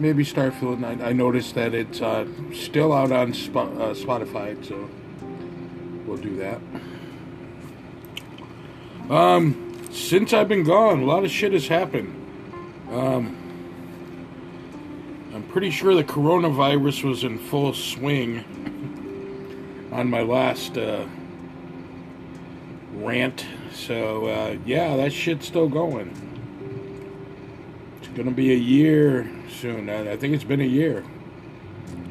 Maybe start feeling. I, I noticed that it's uh, still out on Sp- uh, Spotify, so we'll do that. Um, since I've been gone, a lot of shit has happened. Um, I'm pretty sure the coronavirus was in full swing on my last uh, rant. So uh, yeah, that shit's still going. It's gonna be a year soon. I think it's been a year.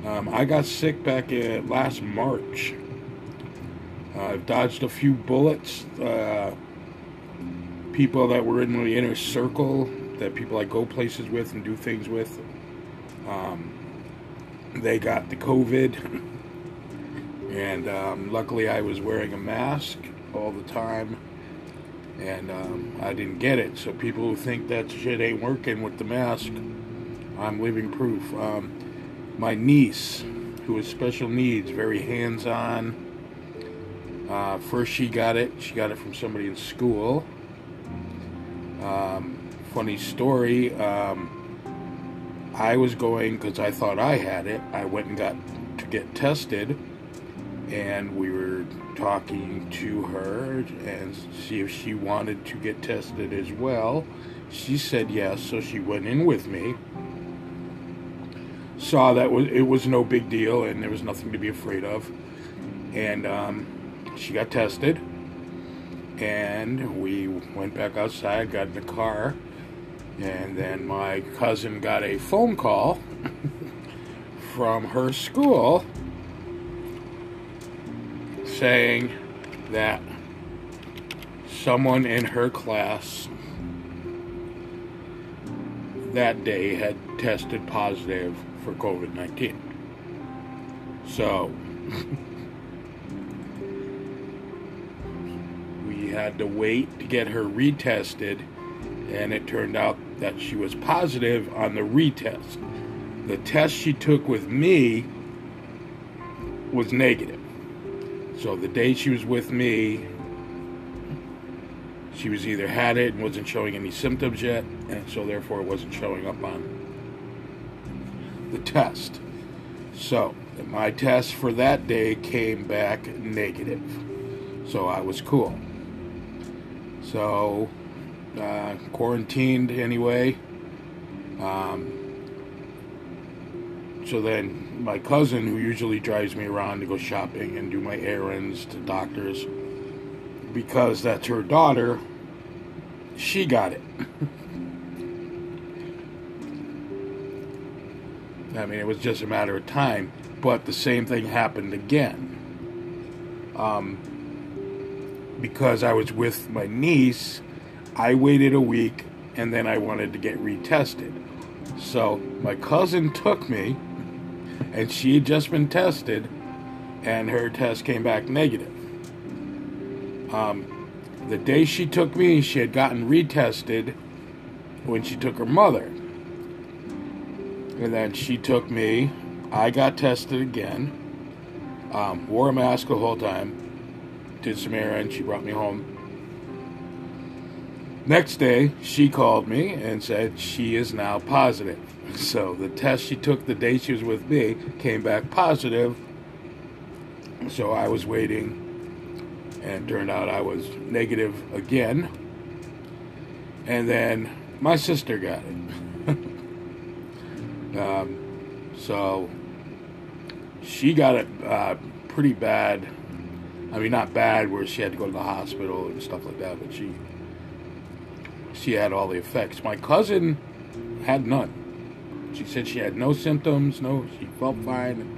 Um, I got sick back in last March. Uh, I've dodged a few bullets. Uh, people that were in the inner circle, that people I go places with and do things with, um, they got the COVID. And um, luckily, I was wearing a mask all the time and um, I didn't get it. So people who think that shit ain't working with the mask, I'm living proof. Um, my niece, who has special needs, very hands-on. Uh, first, she got it. She got it from somebody in school. Um, funny story. Um, I was going because I thought I had it. I went and got to get tested, and we were talking to her and see if she wanted to get tested as well. She said yes, so she went in with me saw that it was no big deal and there was nothing to be afraid of. And um, she got tested, and we went back outside, got in the car, and then my cousin got a phone call from her school saying that someone in her class that day had tested positive for COVID 19. So, we had to wait to get her retested, and it turned out that she was positive on the retest. The test she took with me was negative. So, the day she was with me, she was either had it and wasn't showing any symptoms yet, and so therefore it wasn't showing up on the test. So, my test for that day came back negative. So, I was cool. So, uh, quarantined anyway. Um, so then, my cousin, who usually drives me around to go shopping and do my errands to doctors, because that's her daughter, she got it. I mean, it was just a matter of time. But the same thing happened again. Um, because I was with my niece, I waited a week and then I wanted to get retested. So my cousin took me, and she had just been tested, and her test came back negative. Um, the day she took me, she had gotten retested when she took her mother. And then she took me, I got tested again, um, wore a mask the whole time, did some errands, she brought me home. Next day, she called me and said she is now positive. So the test she took the day she was with me came back positive. So I was waiting, and turned out I was negative again. And then my sister got it. um, so she got it uh, pretty bad. I mean, not bad where she had to go to the hospital and stuff like that, but she she had all the effects. My cousin had none. She said she had no symptoms. No, she felt fine.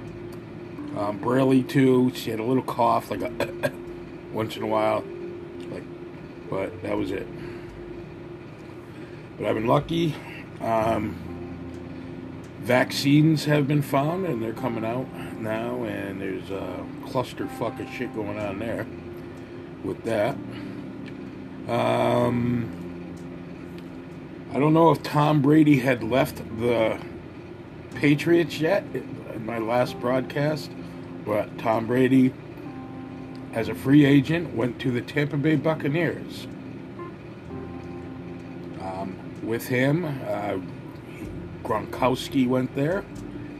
Um, too. She had a little cough, like a once in a while, like, but that was it. But I've been lucky. Um, vaccines have been found, and they're coming out now, and there's a clusterfuck of shit going on there with that. Um, I don't know if Tom Brady had left the Patriots yet in my last broadcast, but Tom Brady, as a free agent, went to the Tampa Bay Buccaneers. Um, with him, uh, Gronkowski went there,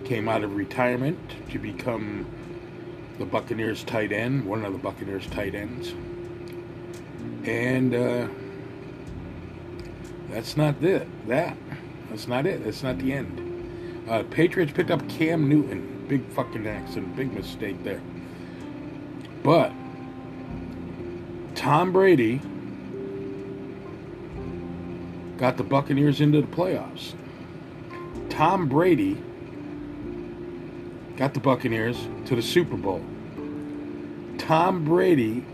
came out of retirement to become the Buccaneers tight end, one of the Buccaneers tight ends. And uh, that's not it. That. That's not it. That's not the end. Uh, Patriots picked up Cam Newton. Big fucking accident. Big mistake there. But Tom Brady got the Buccaneers into the playoffs. Tom Brady got the Buccaneers to the Super Bowl. Tom Brady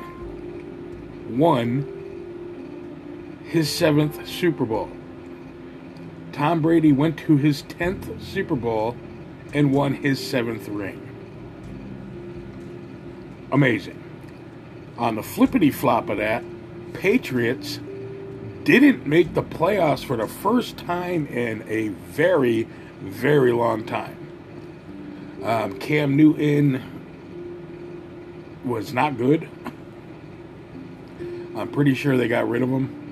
won his seventh Super Bowl. Tom Brady went to his 10th Super Bowl and won his seventh ring. Amazing. On the flippity flop of that, Patriots didn't make the playoffs for the first time in a very, very long time. Um, Cam Newton was not good. I'm pretty sure they got rid of him.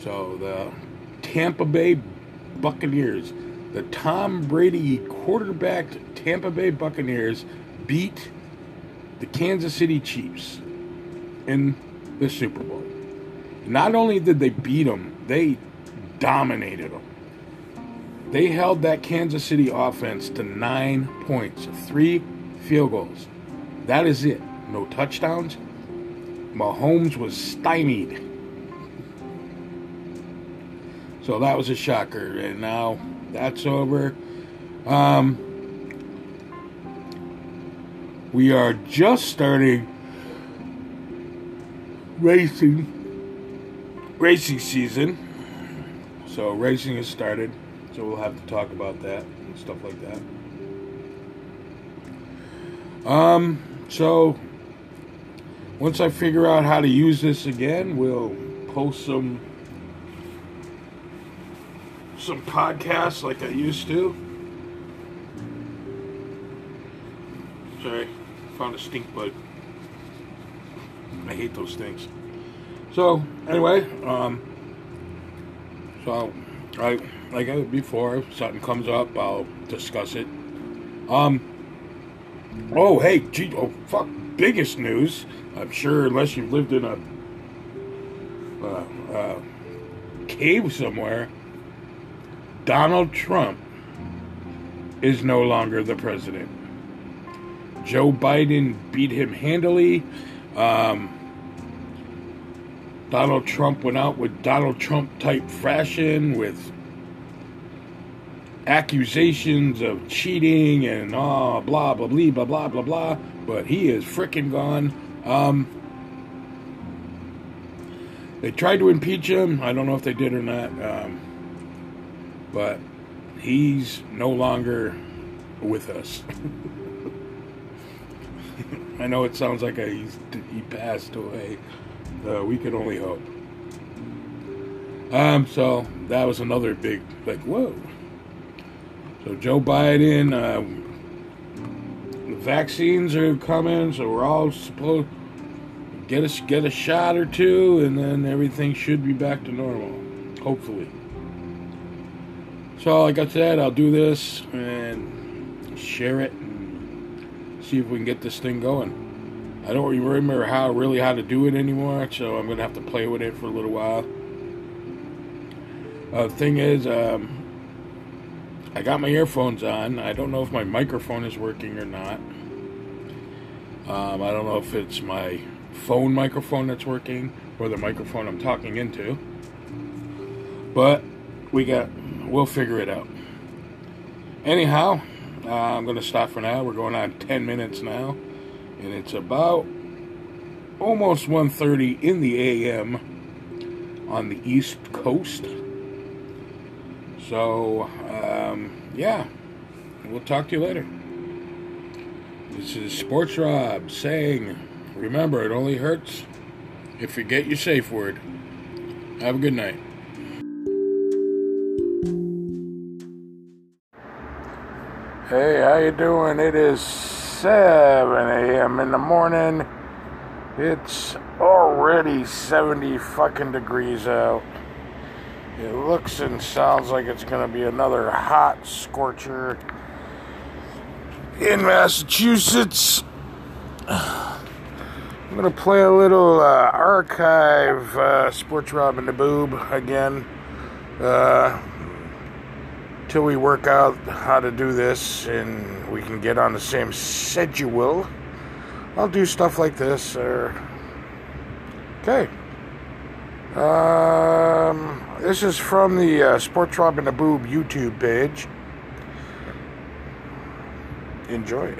So the Tampa Bay Buccaneers, the Tom Brady quarterbacked Tampa Bay Buccaneers beat the Kansas City Chiefs in the Super Bowl. Not only did they beat them, they dominated them. They held that Kansas City offense to nine points, three field goals. That is it. No touchdowns. Mahomes was stymied. So that was a shocker. And now that's over. Um, we are just starting racing racing season. So racing has started. So we'll have to talk about that and stuff like that. Um, so once I figure out how to use this again, we'll post some some podcasts like I used to. Sorry, found a stink bug. I hate those things. So anyway, um, so I like I said before, if something comes up, I'll discuss it. Um. Oh hey, gee, oh fuck! Biggest news. I'm sure, unless you've lived in a uh, uh, cave somewhere, Donald Trump is no longer the president. Joe Biden beat him handily. Um, Donald Trump went out with Donald Trump type fashion with accusations of cheating and oh, blah blah blah blah blah blah blah. But he is freaking gone. Um, they tried to impeach him. I don't know if they did or not. Um, but he's no longer with us. I know it sounds like a, he passed away. Uh, we can only hope. Um, so that was another big, like, whoa. So Joe Biden, uh, the vaccines are coming, so we're all supposed get a get a shot or two, and then everything should be back to normal, hopefully. So, like I said, I'll do this and share it and see if we can get this thing going. I don't remember how really how to do it anymore, so I'm gonna have to play with it for a little while. Uh, the thing is, um, I got my earphones on. I don't know if my microphone is working or not. Um, I don't know if it's my phone microphone that's working or the microphone I'm talking into. But we got, we'll figure it out. Anyhow, uh, I'm going to stop for now. We're going on 10 minutes now, and it's about almost 1:30 in the a.m. on the East Coast. So, um, yeah, we'll talk to you later. This is Sports Rob saying, remember, it only hurts if you get your safe word. Have a good night. Hey, how you doing? It is 7 a.m. in the morning. It's already 70 fucking degrees out. It looks and sounds like it's going to be another hot scorcher in Massachusetts. I'm going to play a little uh, archive uh, Sports Rob and the Boob again. Uh, till we work out how to do this and we can get on the same schedule. I'll do stuff like this. Or okay. Um, this is from the uh, Sports and the Boob YouTube page. Enjoy.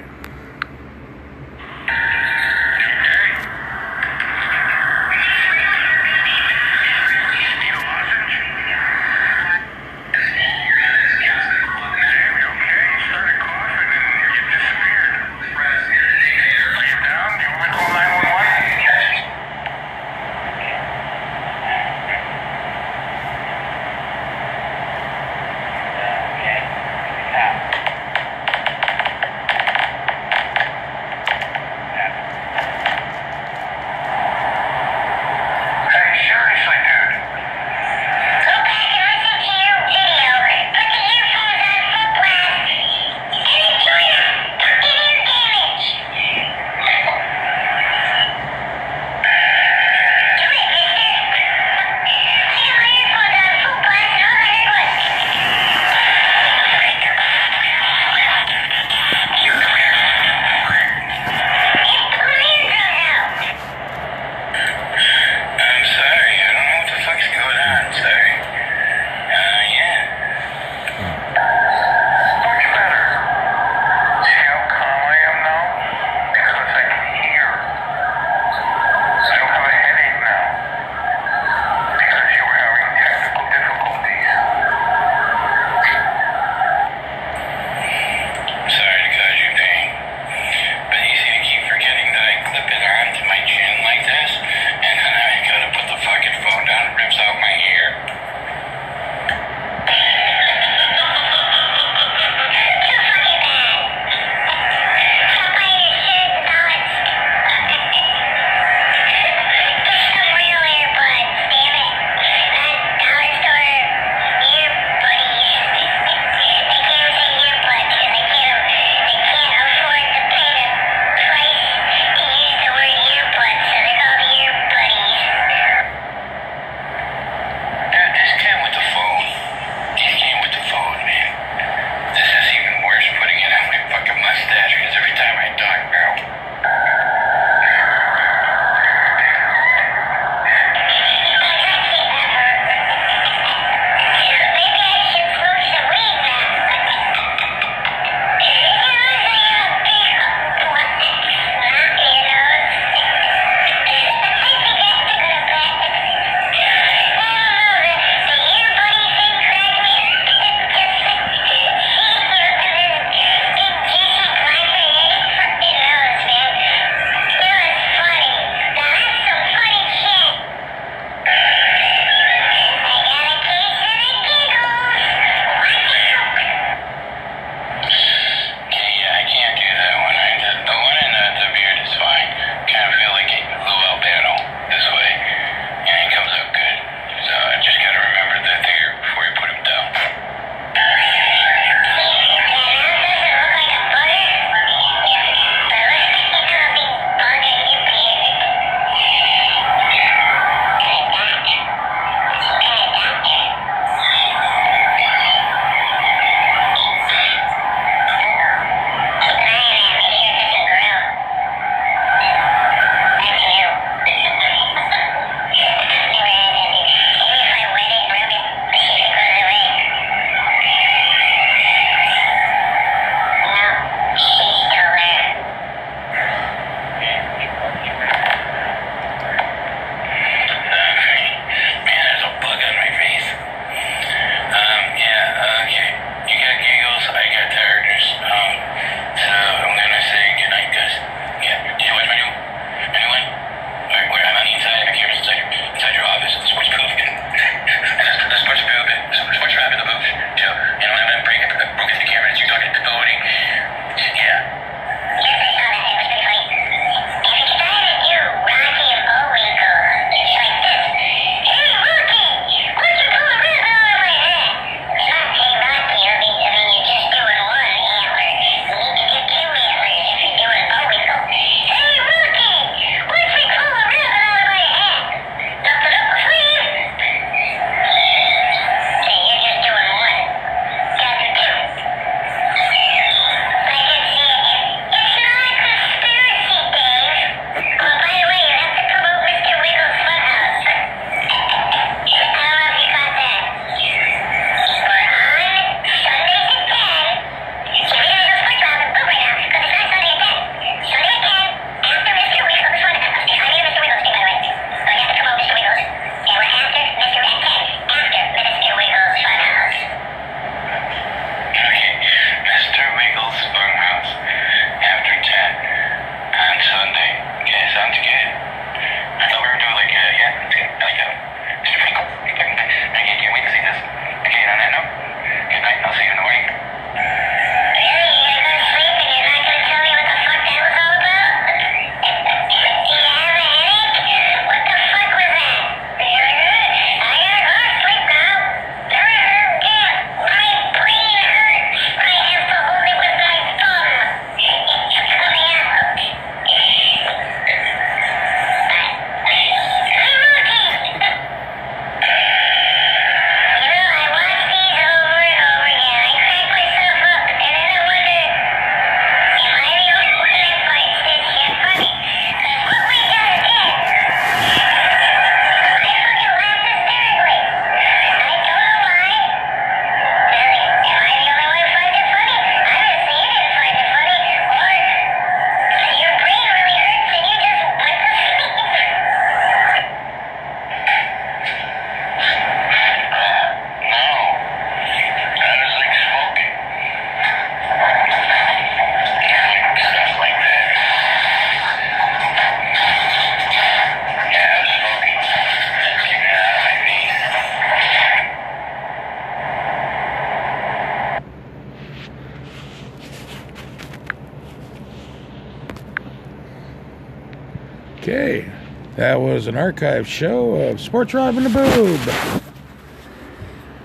Was an archive show of Sports Rob and the Boob.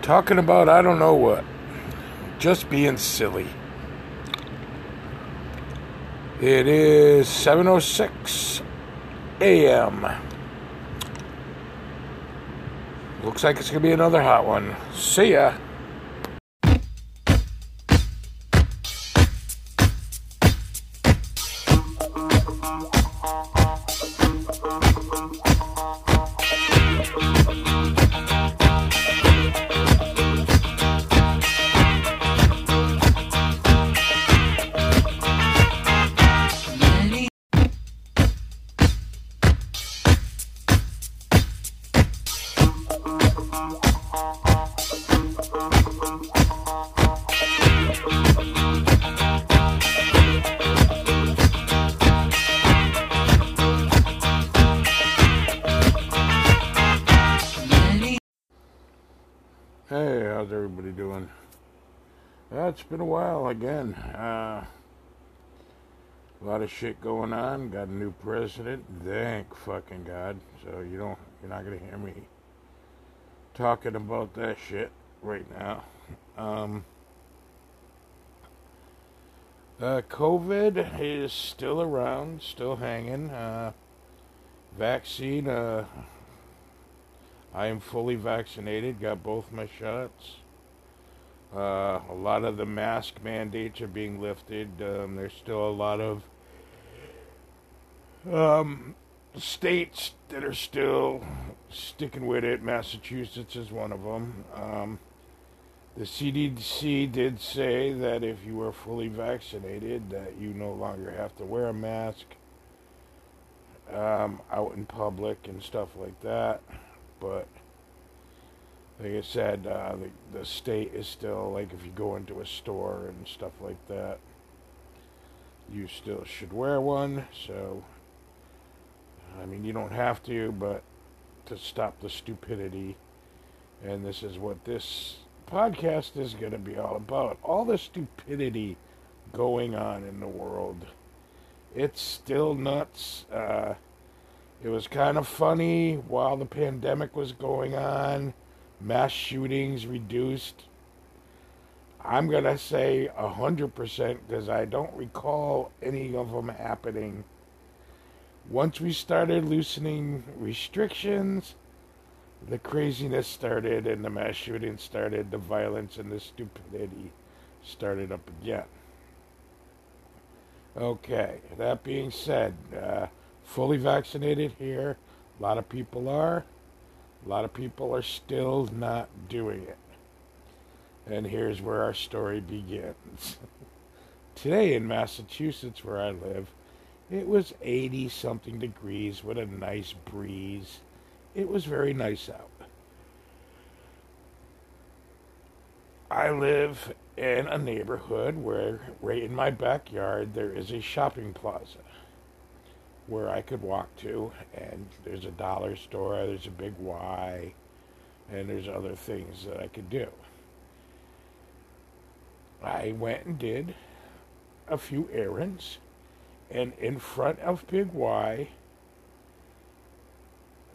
Talking about I don't know what. Just being silly. It is 7.06 a.m. Looks like it's going to be another hot one. See ya. Of shit going on. Got a new president. Thank fucking God. So you don't, you're not gonna hear me talking about that shit right now. Um, uh, COVID is still around, still hanging. Uh, vaccine. Uh, I am fully vaccinated, got both my shots. Uh, a lot of the mask mandates are being lifted. Um, there's still a lot of um, states that are still sticking with it. Massachusetts is one of them. Um, the CDC did say that if you are fully vaccinated, that you no longer have to wear a mask um, out in public and stuff like that but like I said, uh, the, the state is still like if you go into a store and stuff like that, you still should wear one. So, I mean, you don't have to, but to stop the stupidity, and this is what this podcast is going to be all about. All the stupidity going on in the world. It's still nuts. Uh, it was kind of funny while the pandemic was going on. Mass shootings reduced. I'm going to say 100% because I don't recall any of them happening. Once we started loosening restrictions, the craziness started and the mass shootings started, the violence and the stupidity started up again. Okay, that being said, uh, fully vaccinated here. A lot of people are. A lot of people are still not doing it. And here's where our story begins. Today in Massachusetts, where I live, it was 80 something degrees with a nice breeze. It was very nice out. I live in a neighborhood where, right in my backyard, there is a shopping plaza where I could walk to, and there's a dollar store, there's a big Y, and there's other things that I could do. I went and did a few errands, and in front of Big Y,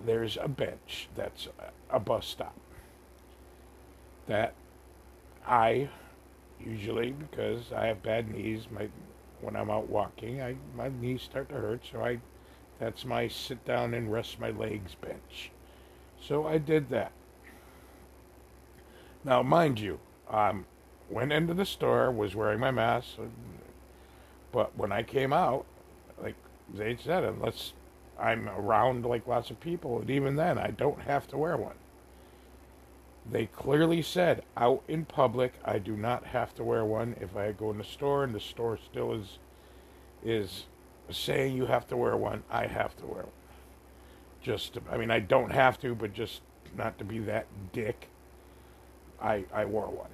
there's a bench that's a bus stop that I usually, because I have bad knees, my when I'm out walking, I my knees start to hurt, so I that's my sit down and rest my legs bench. So I did that. Now, mind you, um, went into the store, was wearing my mask, but when I came out, like they said, unless I'm around like lots of people, and even then, I don't have to wear one. They clearly said out in public, I do not have to wear one. If I go in the store and the store still is is saying you have to wear one, I have to wear one. Just, to, I mean, I don't have to, but just not to be that dick, I I wore one.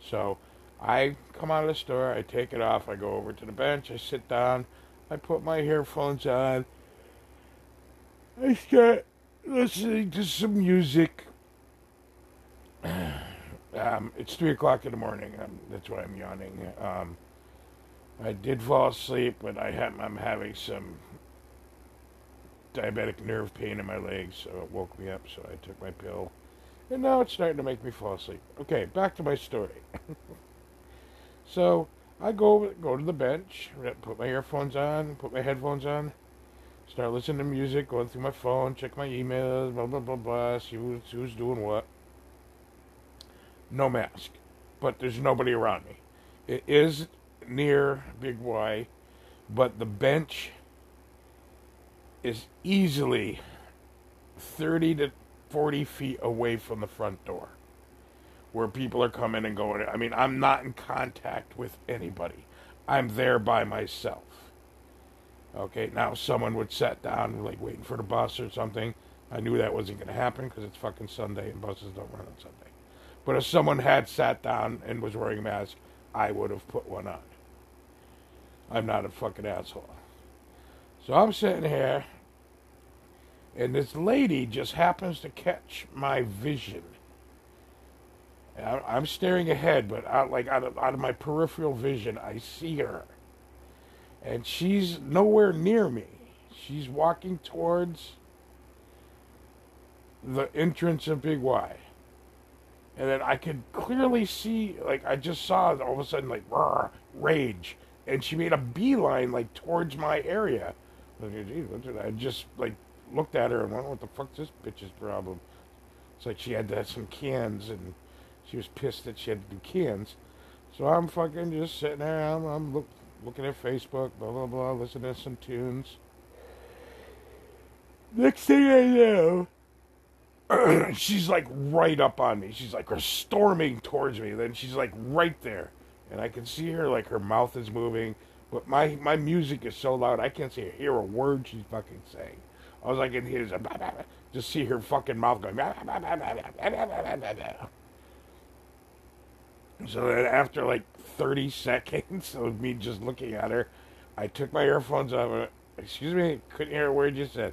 So I come out of the store, I take it off, I go over to the bench, I sit down, I put my earphones on, I start listening to some music um, it's three o'clock in the morning. Um, that's why I'm yawning. Um, I did fall asleep, but I I'm having some diabetic nerve pain in my legs, so it woke me up. So I took my pill, and now it's starting to make me fall asleep. Okay, back to my story. so I go go to the bench, put my earphones on, put my headphones on, start listening to music, going through my phone, check my emails, blah blah blah blah, see who's, who's doing what. No mask, but there's nobody around me. It is near Big Y, but the bench is easily 30 to 40 feet away from the front door where people are coming and going. I mean, I'm not in contact with anybody. I'm there by myself. Okay, now someone would sit down, like waiting for the bus or something. I knew that wasn't going to happen because it's fucking Sunday and buses don't run on Sunday. But if someone had sat down and was wearing a mask, I would have put one on. I'm not a fucking asshole. So I'm sitting here, and this lady just happens to catch my vision. I'm staring ahead, but out like out of, out of my peripheral vision, I see her, and she's nowhere near me. She's walking towards the entrance of Big Y, and then I could clearly see, like I just saw all of a sudden, like rage, and she made a beeline like towards my area. I just like looked at her and went, "What the fuck's this bitch's problem?" It's like she had to have some cans and she was pissed that she had to do cans. So I'm fucking just sitting there. I'm, I'm look, looking at Facebook, blah, blah, blah, listening to some tunes. Next thing I know, she's like right up on me. She's like storming towards me. Then she's like right there. And I can see her, like her mouth is moving. But my, my music is so loud, I can't see, hear a word she's fucking saying. I was like, in here, just see her fucking mouth going. So then after like 30 seconds of me just looking at her, I took my earphones off. Uh, excuse me, couldn't hear a word you said.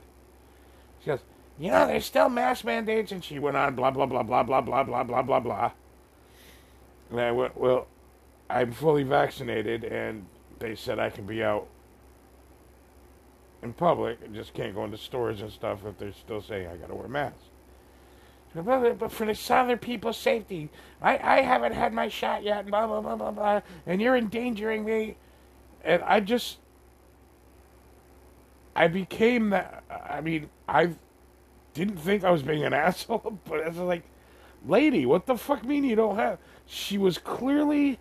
She goes, you know, there's still mask mandates, and she went on blah blah blah blah blah blah blah blah blah blah. And I went, well, I'm fully vaccinated, and they said I can be out in public. I just can't go into stores and stuff if they're still saying I got to wear masks. But for the other people's safety, I, I haven't had my shot yet, blah, blah, blah, blah, blah, and you're endangering me. And I just, I became that, I mean, I didn't think I was being an asshole, but it's like, lady, what the fuck mean you don't have? She was clearly,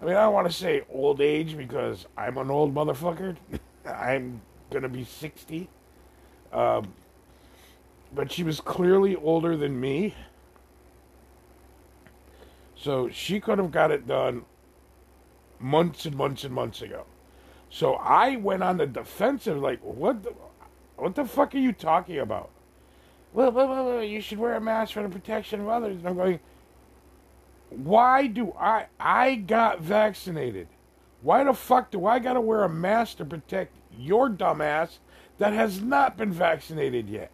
I mean, I don't want to say old age because I'm an old motherfucker. I'm going to be 60. Um, but she was clearly older than me. So she could have got it done months and months and months ago. So I went on the defensive, like, what the, what the fuck are you talking about? Well, well, well, you should wear a mask for the protection of others. And I'm going, why do I, I got vaccinated. Why the fuck do I got to wear a mask to protect your dumbass that has not been vaccinated yet?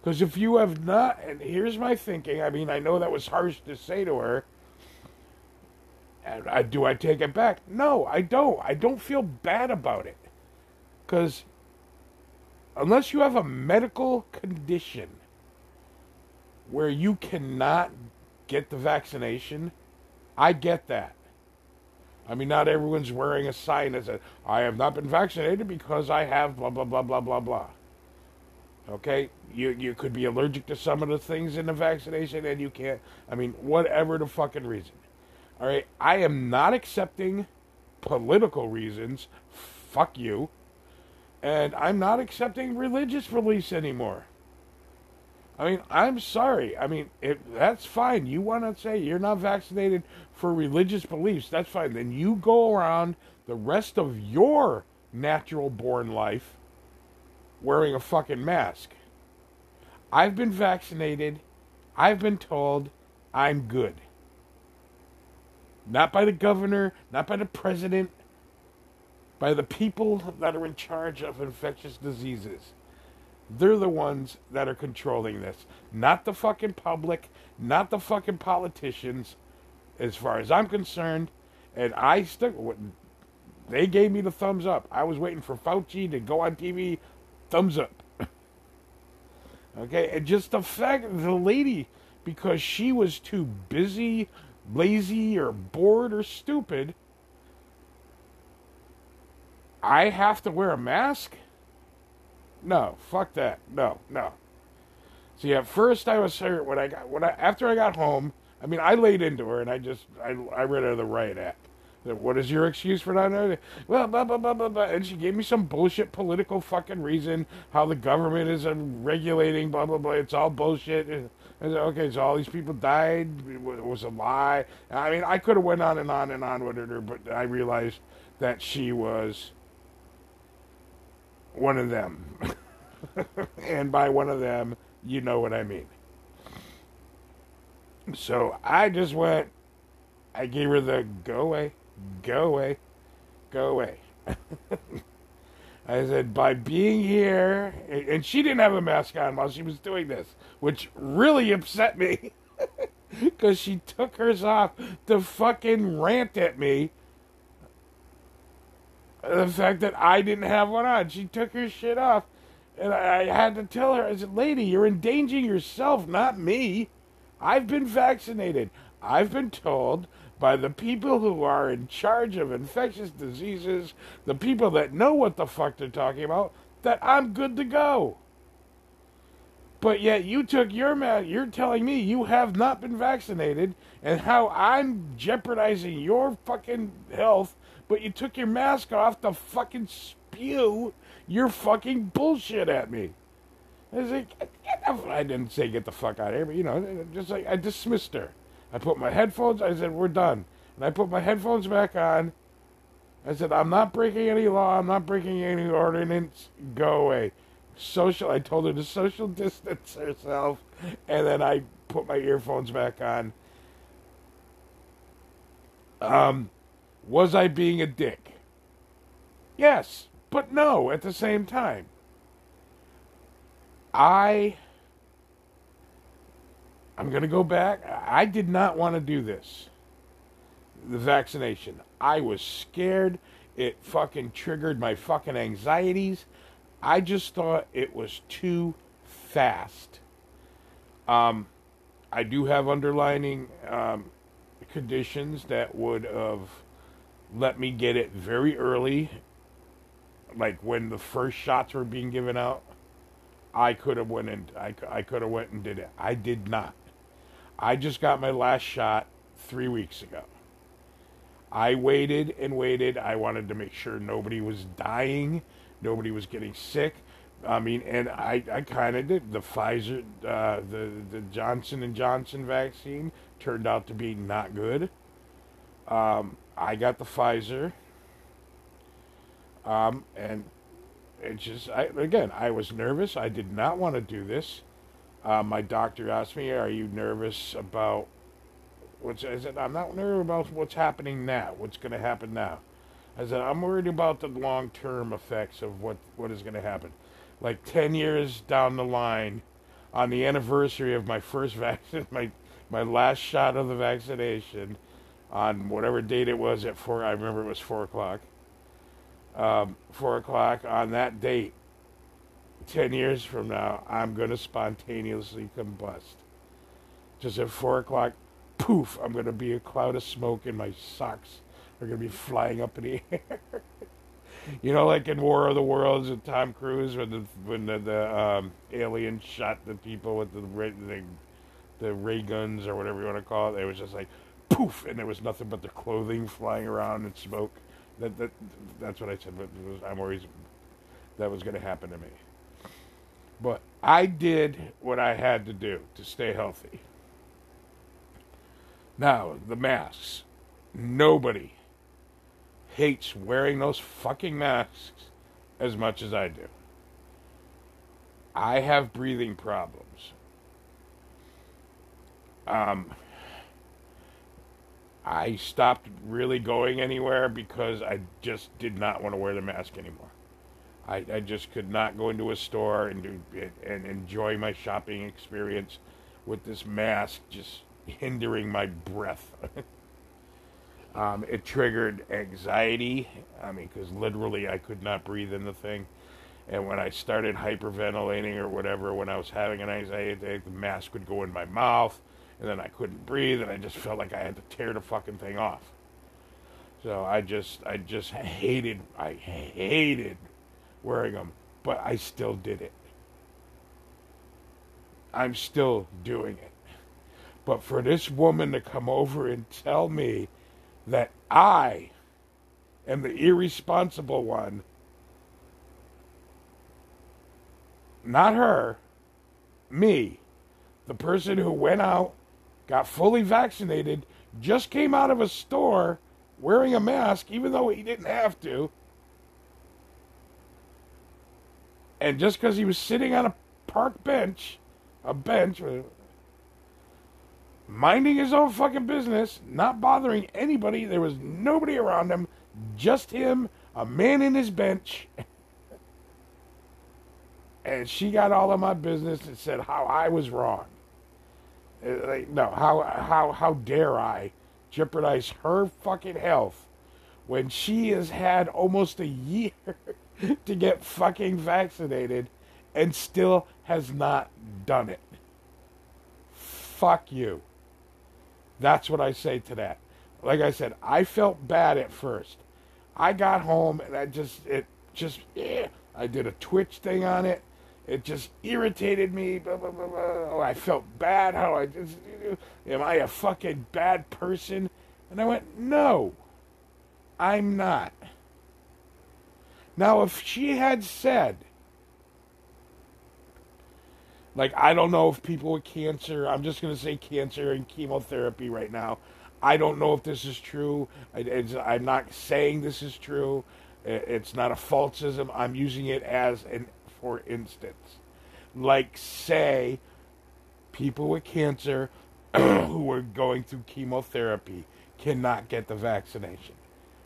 Because if you have not, and here's my thinking, I mean, I know that was harsh to say to her. And I, do I take it back? No, I don't. I don't feel bad about it. Because unless you have a medical condition where you cannot get the vaccination, I get that. I mean, not everyone's wearing a sign that says, I have not been vaccinated because I have blah, blah, blah, blah, blah, blah. Okay, you you could be allergic to some of the things in the vaccination, and you can't. I mean, whatever the fucking reason. All right, I am not accepting political reasons. Fuck you. And I'm not accepting religious beliefs anymore. I mean, I'm sorry. I mean, if that's fine. You want to say you're not vaccinated for religious beliefs, that's fine. Then you go around the rest of your natural born life wearing a fucking mask. I've been vaccinated. I've been told I'm good. Not by the governor, not by the president, by the people that are in charge of infectious diseases. They're the ones that are controlling this. Not the fucking public, not the fucking politicians, as far as I'm concerned. And I stuck. They gave me the thumbs up. I was waiting for Fauci to go on TV thumbs up. okay, and just the fact the lady, because she was too busy, lazy, or bored or stupid, I have to wear a mask? No, fuck that. No, no. See, at first I was hurt when I got when I after I got home. I mean, I laid into her and I just I I read her the riot act. What is your excuse for not knowing? Well, blah, blah, blah, blah, blah. And she gave me some bullshit political fucking reason how the government is regulating, blah, blah, blah. It's all bullshit. I said, okay, so all these people died. It was a lie. I mean, I could have went on and on and on with her, but I realized that she was one of them. and by one of them, you know what I mean. So I just went, I gave her the go away, go away, go away. I said, by being here, and she didn't have a mask on while she was doing this, which really upset me. Because she took hers off to fucking rant at me. The fact that I didn't have one on. She took her shit off. And I, I had to tell her, I said, lady, you're endangering yourself, not me. I've been vaccinated. I've been told by the people who are in charge of infectious diseases, the people that know what the fuck they're talking about, that I'm good to go. But yet you took your mask, you're telling me you have not been vaccinated and how I'm jeopardizing your fucking health, but you took your mask off to fucking spew your fucking bullshit at me. I was like, I didn't say get the fuck out of here, but you know, just like I dismissed her. I put my headphones. I said we're done, and I put my headphones back on. I said I'm not breaking any law. I'm not breaking any ordinance. Go away. Social. I told her to social distance herself, and then I put my earphones back on. Um, was I being a dick? Yes but no at the same time. I I'm going to go back. I did not want to do this. The vaccination. I was scared. It fucking triggered my fucking anxieties. I just thought it was too fast. Um, I do have underlining um, conditions that would have let me get it very early like when the first shots were being given out, I could have went and I, I could have went and did it. I did not. I just got my last shot three weeks ago. I waited and waited. I wanted to make sure nobody was dying, nobody was getting sick. I mean, and I, I kind of did. The Pfizer, uh, the the Johnson and Johnson vaccine turned out to be not good. Um, I got the Pfizer. Um, and it just, I, again, I was nervous. I did not want to do this. Uh, my doctor asked me, "Are you nervous about what's?" I said, "I'm not nervous about what's happening now. What's going to happen now?" I said, "I'm worried about the long-term effects of what what is going to happen. Like ten years down the line, on the anniversary of my first vaccine, my my last shot of the vaccination, on whatever date it was at four. I remember it was four o'clock um, four o'clock on that date, 10 years from now, I'm going to spontaneously combust. Just at four o'clock, poof, I'm going to be a cloud of smoke and my socks are going to be flying up in the air. you know, like in War of the Worlds with Tom Cruise, when the when the, the um, alien shot the people with the, the the ray guns or whatever you want to call it. It was just like poof, and there was nothing but the clothing flying around and smoke. That, that that's what I said. But I'm worried that was going to happen to me. But I did what I had to do to stay healthy. Now the masks. Nobody hates wearing those fucking masks as much as I do. I have breathing problems. Um, I stopped really going anywhere because I just did not want to wear the mask anymore. I, I just could not go into a store and do and enjoy my shopping experience with this mask just hindering my breath. um, it triggered anxiety. I mean, because literally I could not breathe in the thing, And when I started hyperventilating or whatever, when I was having an anxiety attack, the mask would go in my mouth, and then I couldn't breathe, and I just felt like I had to tear the fucking thing off. So I just, I just hated, I hated wearing them, but I still did it. I'm still doing it. But for this woman to come over and tell me that I am the irresponsible one not her, me, the person who went out, got fully vaccinated, just came out of a store wearing a mask, even though he didn't have to. And just because he was sitting on a park bench, a bench, uh, minding his own fucking business, not bothering anybody, there was nobody around him, just him, a man in his bench. and she got all of my business and said how I was wrong. Uh, like, no, how how how dare I jeopardize her fucking health when she has had almost a year to get fucking vaccinated and still has not done it. Fuck you. That's what I say to that. Like I said, I felt bad at first. I got home and I just it just yeah, I did a Twitch thing on it it just irritated me. Blah, blah, blah. Oh, I felt bad. How I just, am I a fucking bad person? And I went, no, I'm not. Now, if she had said, like, I don't know if people with cancer, I'm just going to say cancer and chemotherapy right now. I don't know if this is true. I, am not saying this is true. It's not a falsism. I'm using it as an for instance. Like, say, people with cancer who are going through chemotherapy cannot get the vaccination.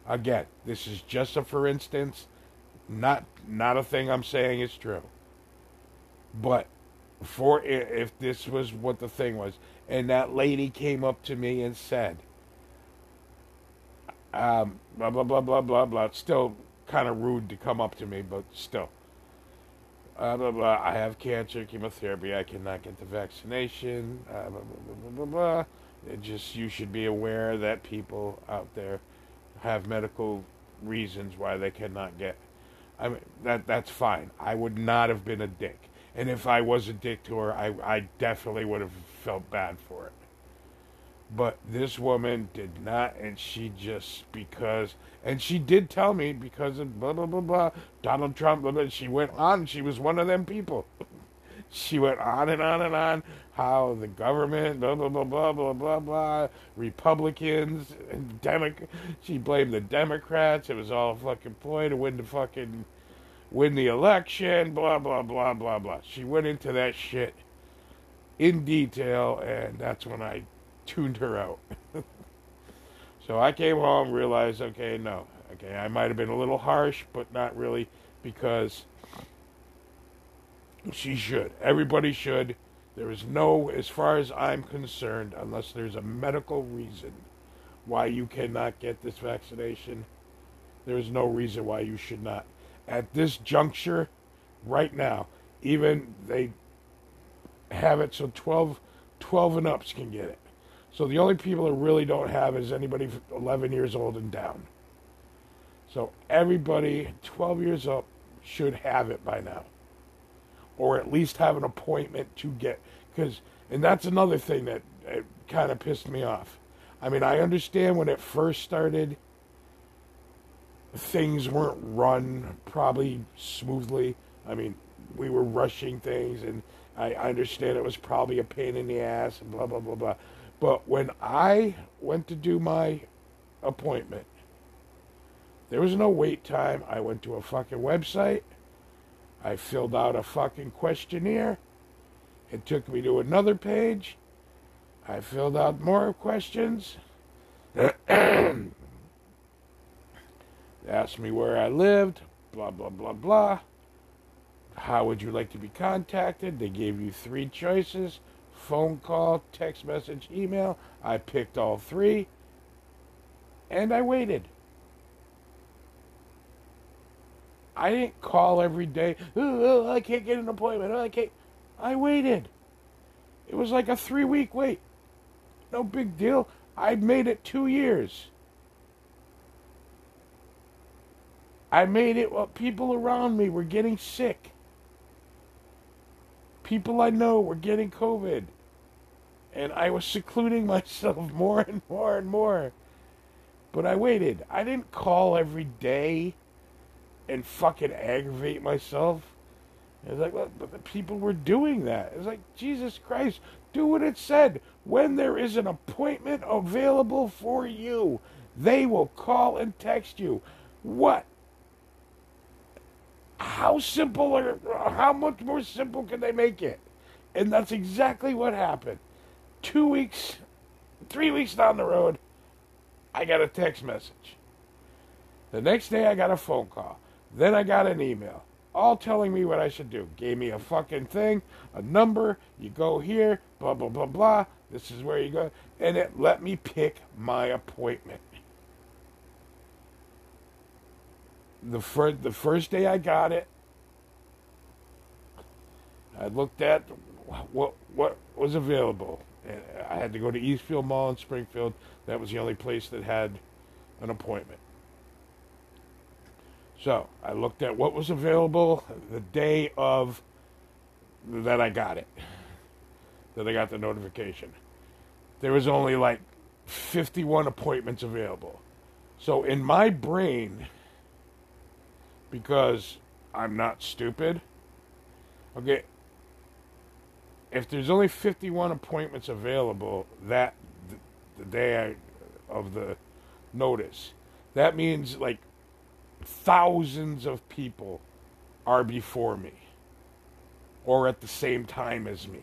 Again, this is just a for instance, not not a thing I'm saying is true. But for if this was what the thing was, and that lady came up to me and said, um, blah blah blah blah blah blah. Still kind of rude to come up to me, but still uh, blah, blah, I have cancer, chemotherapy, I cannot get the vaccination, uh, blah, blah, blah, blah, blah. It just, you should be aware that people out there have medical reasons why they cannot get. I mean, that that's fine. I would not have been a dick. And if I was a dick to her, I, I definitely would have felt bad for it. But this woman did not, and she just because, and she did tell me because of blah blah blah blah Donald Trump. Blah, blah, she went on. She was one of them people. she went on and on and on how the government blah blah blah blah blah blah blah Republicans and Demo- She blamed the Democrats. It was all a fucking ploy to win the fucking win the election. Blah blah blah blah blah. She went into that shit in detail, and that's when I tuned her out. so I came home, realized, okay, no, okay, I might have been a little harsh, but not really, because she should. Everybody should. There is no, as far as I'm concerned, unless there's a medical reason why you cannot get this vaccination, there is no reason why you should not. At this juncture, right now, even they have it so 12, 12 and ups can get it. So the only people that really don't have is anybody 11 years old and down. So everybody 12 years up should have it by now, or at least have an appointment to get. Because and that's another thing that eh, kind of pissed me off. I mean, I understand when it first started, things weren't run probably smoothly. I mean, we were rushing things, and I understand it was probably a pain in the ass and blah blah blah blah. But when I went to do my appointment, there was no wait time. I went to a fucking website. I filled out a fucking questionnaire. It took me to another page. I filled out more questions. asked me where I lived, blah, blah, blah, blah. How would you like to be contacted? They gave you three choices phone call, text message, email. I picked all three and I waited. I didn't call every day. Oh, I can't get an appointment. Oh, I can't. I waited. It was like a three week wait. No big deal. I made it two years. I made it while people around me were getting sick. People I know were getting COVID. And I was secluding myself more and more and more. But I waited. I didn't call every day and fucking aggravate myself. It's like, well, but the people were doing that. It's like, Jesus Christ, do what it said. When there is an appointment available for you, they will call and text you. What? How simple or how much more simple can they make it? And that's exactly what happened. Two weeks, three weeks down the road, I got a text message. The next day, I got a phone call. Then I got an email, all telling me what I should do. Gave me a fucking thing, a number. You go here, blah, blah, blah, blah. This is where you go. And it let me pick my appointment. The first, the first day I got it, I looked at what what was available. I had to go to Eastfield Mall in Springfield. That was the only place that had an appointment. So I looked at what was available the day of that I got it, that I got the notification. There was only like 51 appointments available. So in my brain, because I'm not stupid, okay, if there's only 51 appointments available that the day I, of the notice, that means like thousands of people are before me or at the same time as me.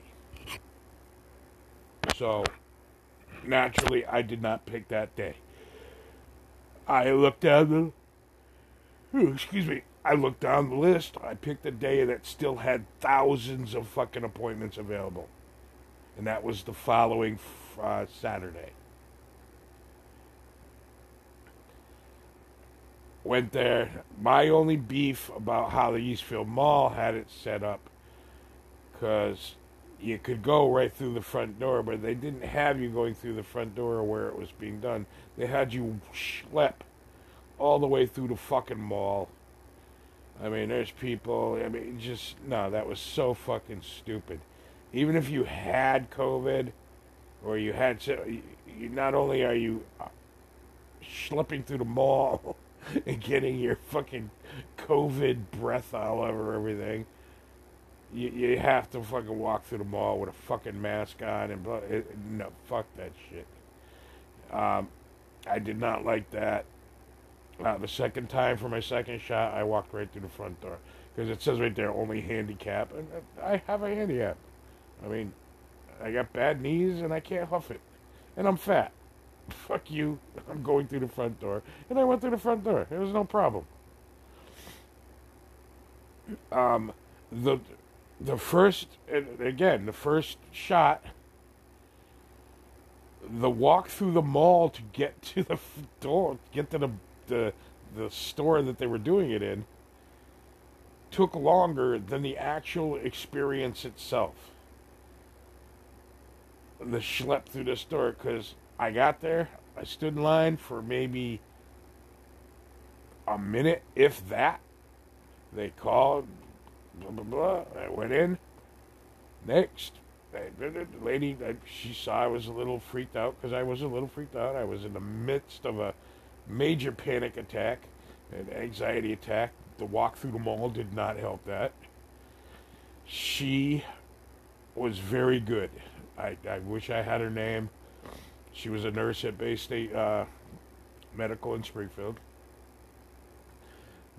So, naturally, I did not pick that day. I looked at the, excuse me, I looked down the list. I picked a day that still had thousands of fucking appointments available. And that was the following uh, Saturday. went there. My only beef about how the Eastfield Mall had it set up, because you could go right through the front door, but they didn't have you going through the front door where it was being done. They had you schlep all the way through the fucking mall. I mean, there's people. I mean, just no. That was so fucking stupid. Even if you had COVID, or you had, you, not only are you slipping through the mall. and getting your fucking COVID breath all over everything. You, you have to fucking walk through the mall with a fucking mask on and it, no fuck that shit. Um, I did not like that. Uh, the second time for my second shot, I walked right through the front door because it says right there only handicap, and I have a handicap. I mean, I got bad knees and I can't huff it, and I'm fat fuck you, I'm going through the front door. And I went through the front door. It was no problem. Um, the the first, again, the first shot, the walk through the mall to get to the door, get to the, the, the store that they were doing it in, took longer than the actual experience itself. The schlep through the store, because I got there. I stood in line for maybe a minute, if that. They called, blah, blah, blah. I went in. Next, the lady, she saw I was a little freaked out because I was a little freaked out. I was in the midst of a major panic attack, an anxiety attack. The walk through the mall did not help that. She was very good. I, I wish I had her name. She was a nurse at Baystate uh, Medical in Springfield.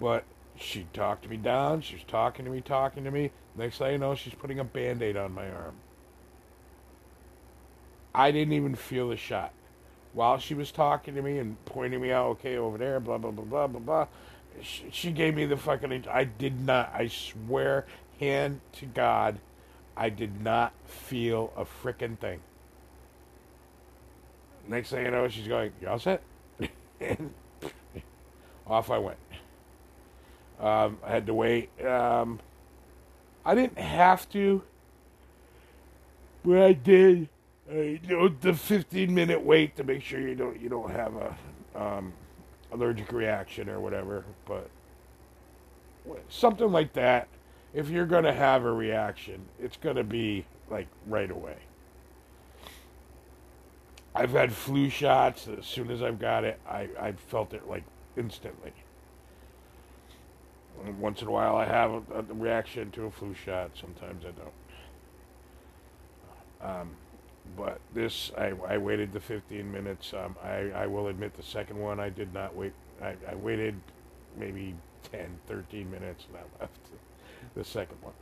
But she talked me down. She was talking to me, talking to me. Next thing you know, she's putting a band aid on my arm. I didn't even feel the shot. While she was talking to me and pointing me out, okay, over there, blah, blah, blah, blah, blah, blah, she, she gave me the fucking. I did not, I swear, hand to God, I did not feel a freaking thing. Next thing you know, she's going, You all set? and off I went. Um, I had to wait. Um, I didn't have to, but I did. Uh, you know, the 15 minute wait to make sure you don't you don't have a um, allergic reaction or whatever. But something like that, if you're gonna have a reaction, it's gonna be like right away. I've had flu shots. As soon as I've got it, I, I felt it like instantly. Once in a while, I have a, a, reaction to a flu shot. Sometimes I don't. Um, but this, I, I waited the 15 minutes. Um, I, I will admit the second one, I did not wait. I, I waited maybe 10, 13 minutes and I left the second one.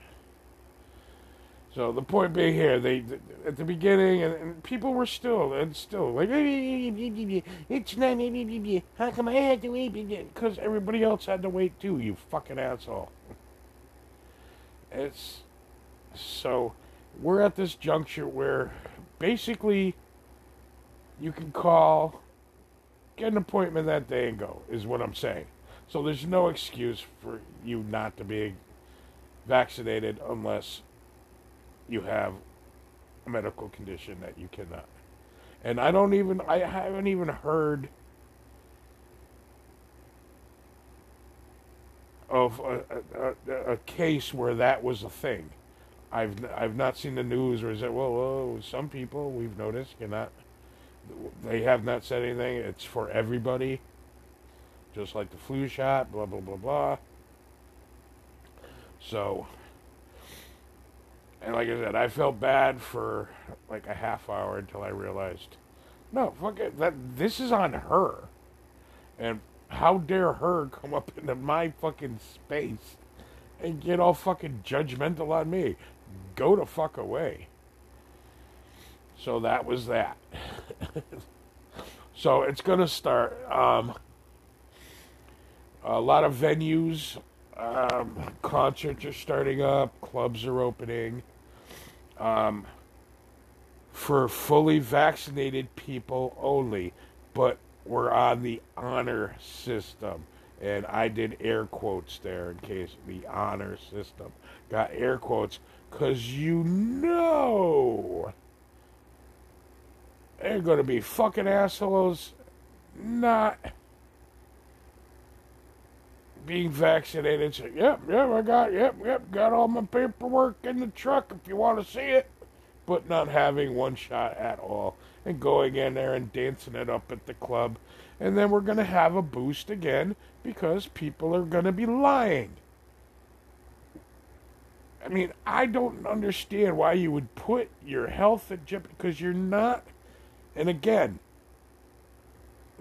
So the point being here, they at the beginning, and, and people were still and still like, it's not. How come I had to wait? Because everybody else had to wait too. You fucking asshole. It's so we're at this juncture where basically you can call, get an appointment that day and go. Is what I'm saying. So there's no excuse for you not to be vaccinated unless you have a medical condition that you cannot. And I don't even, I haven't even heard of a, a, a, case where that was a thing. I've I've not seen the news or is it well, well some people we've noticed cannot they have not said anything. It's for everybody, just like the flu shot. Blah blah blah blah. So and like I said, I felt bad for like a half hour until I realized, no, fuck it, that this is on her, and how dare her come up into my fucking space and get all fucking judgmental on me? Go to fuck away. So that was that. so it's gonna start. Um, a lot of venues um, concerts are starting up, clubs are opening. Um, for fully vaccinated people only, but we're on the honor system. And I did air quotes there in case the honor system got air quotes because you know they're going to be fucking assholes not being vaccinated. So, yep, yep, I got, yep, yep, got all my paperwork in the truck if you want to see it. But not having one shot at all and going in there and dancing it up at the club. And then we're going to have a boost again because people are going to be lying. I mean, I don't understand why you would put your health at jeopardy because you're not. And again,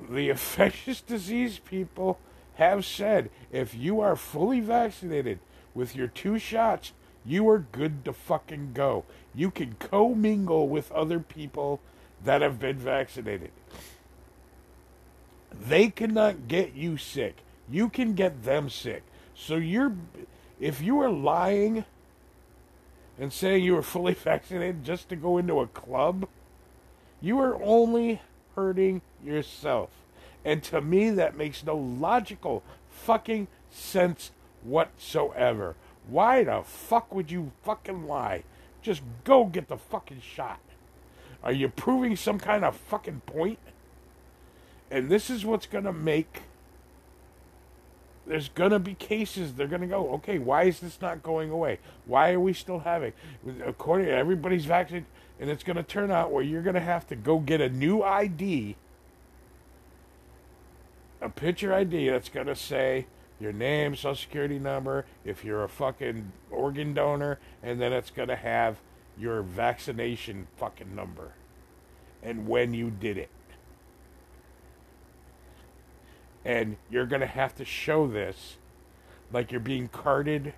the infectious disease people have said if you are fully vaccinated with your two shots, you are good to fucking go. You can commingle with other people that have been vaccinated. They cannot get you sick. You can get them sick. So you're if you are lying and saying you were fully vaccinated just to go into a club, you are only hurting yourself. And to me, that makes no logical fucking sense whatsoever. Why the fuck would you fucking lie? Just go get the fucking shot. Are you proving some kind of fucking point? And this is what's going to make. There's going to be cases. They're going to go, okay, why is this not going away? Why are we still having. According to everybody's vaccinated. And it's going to turn out where you're going to have to go get a new ID a picture ID that's going to say your name, social security number, if you're a fucking organ donor, and then it's going to have your vaccination fucking number and when you did it. And you're going to have to show this like you're being carted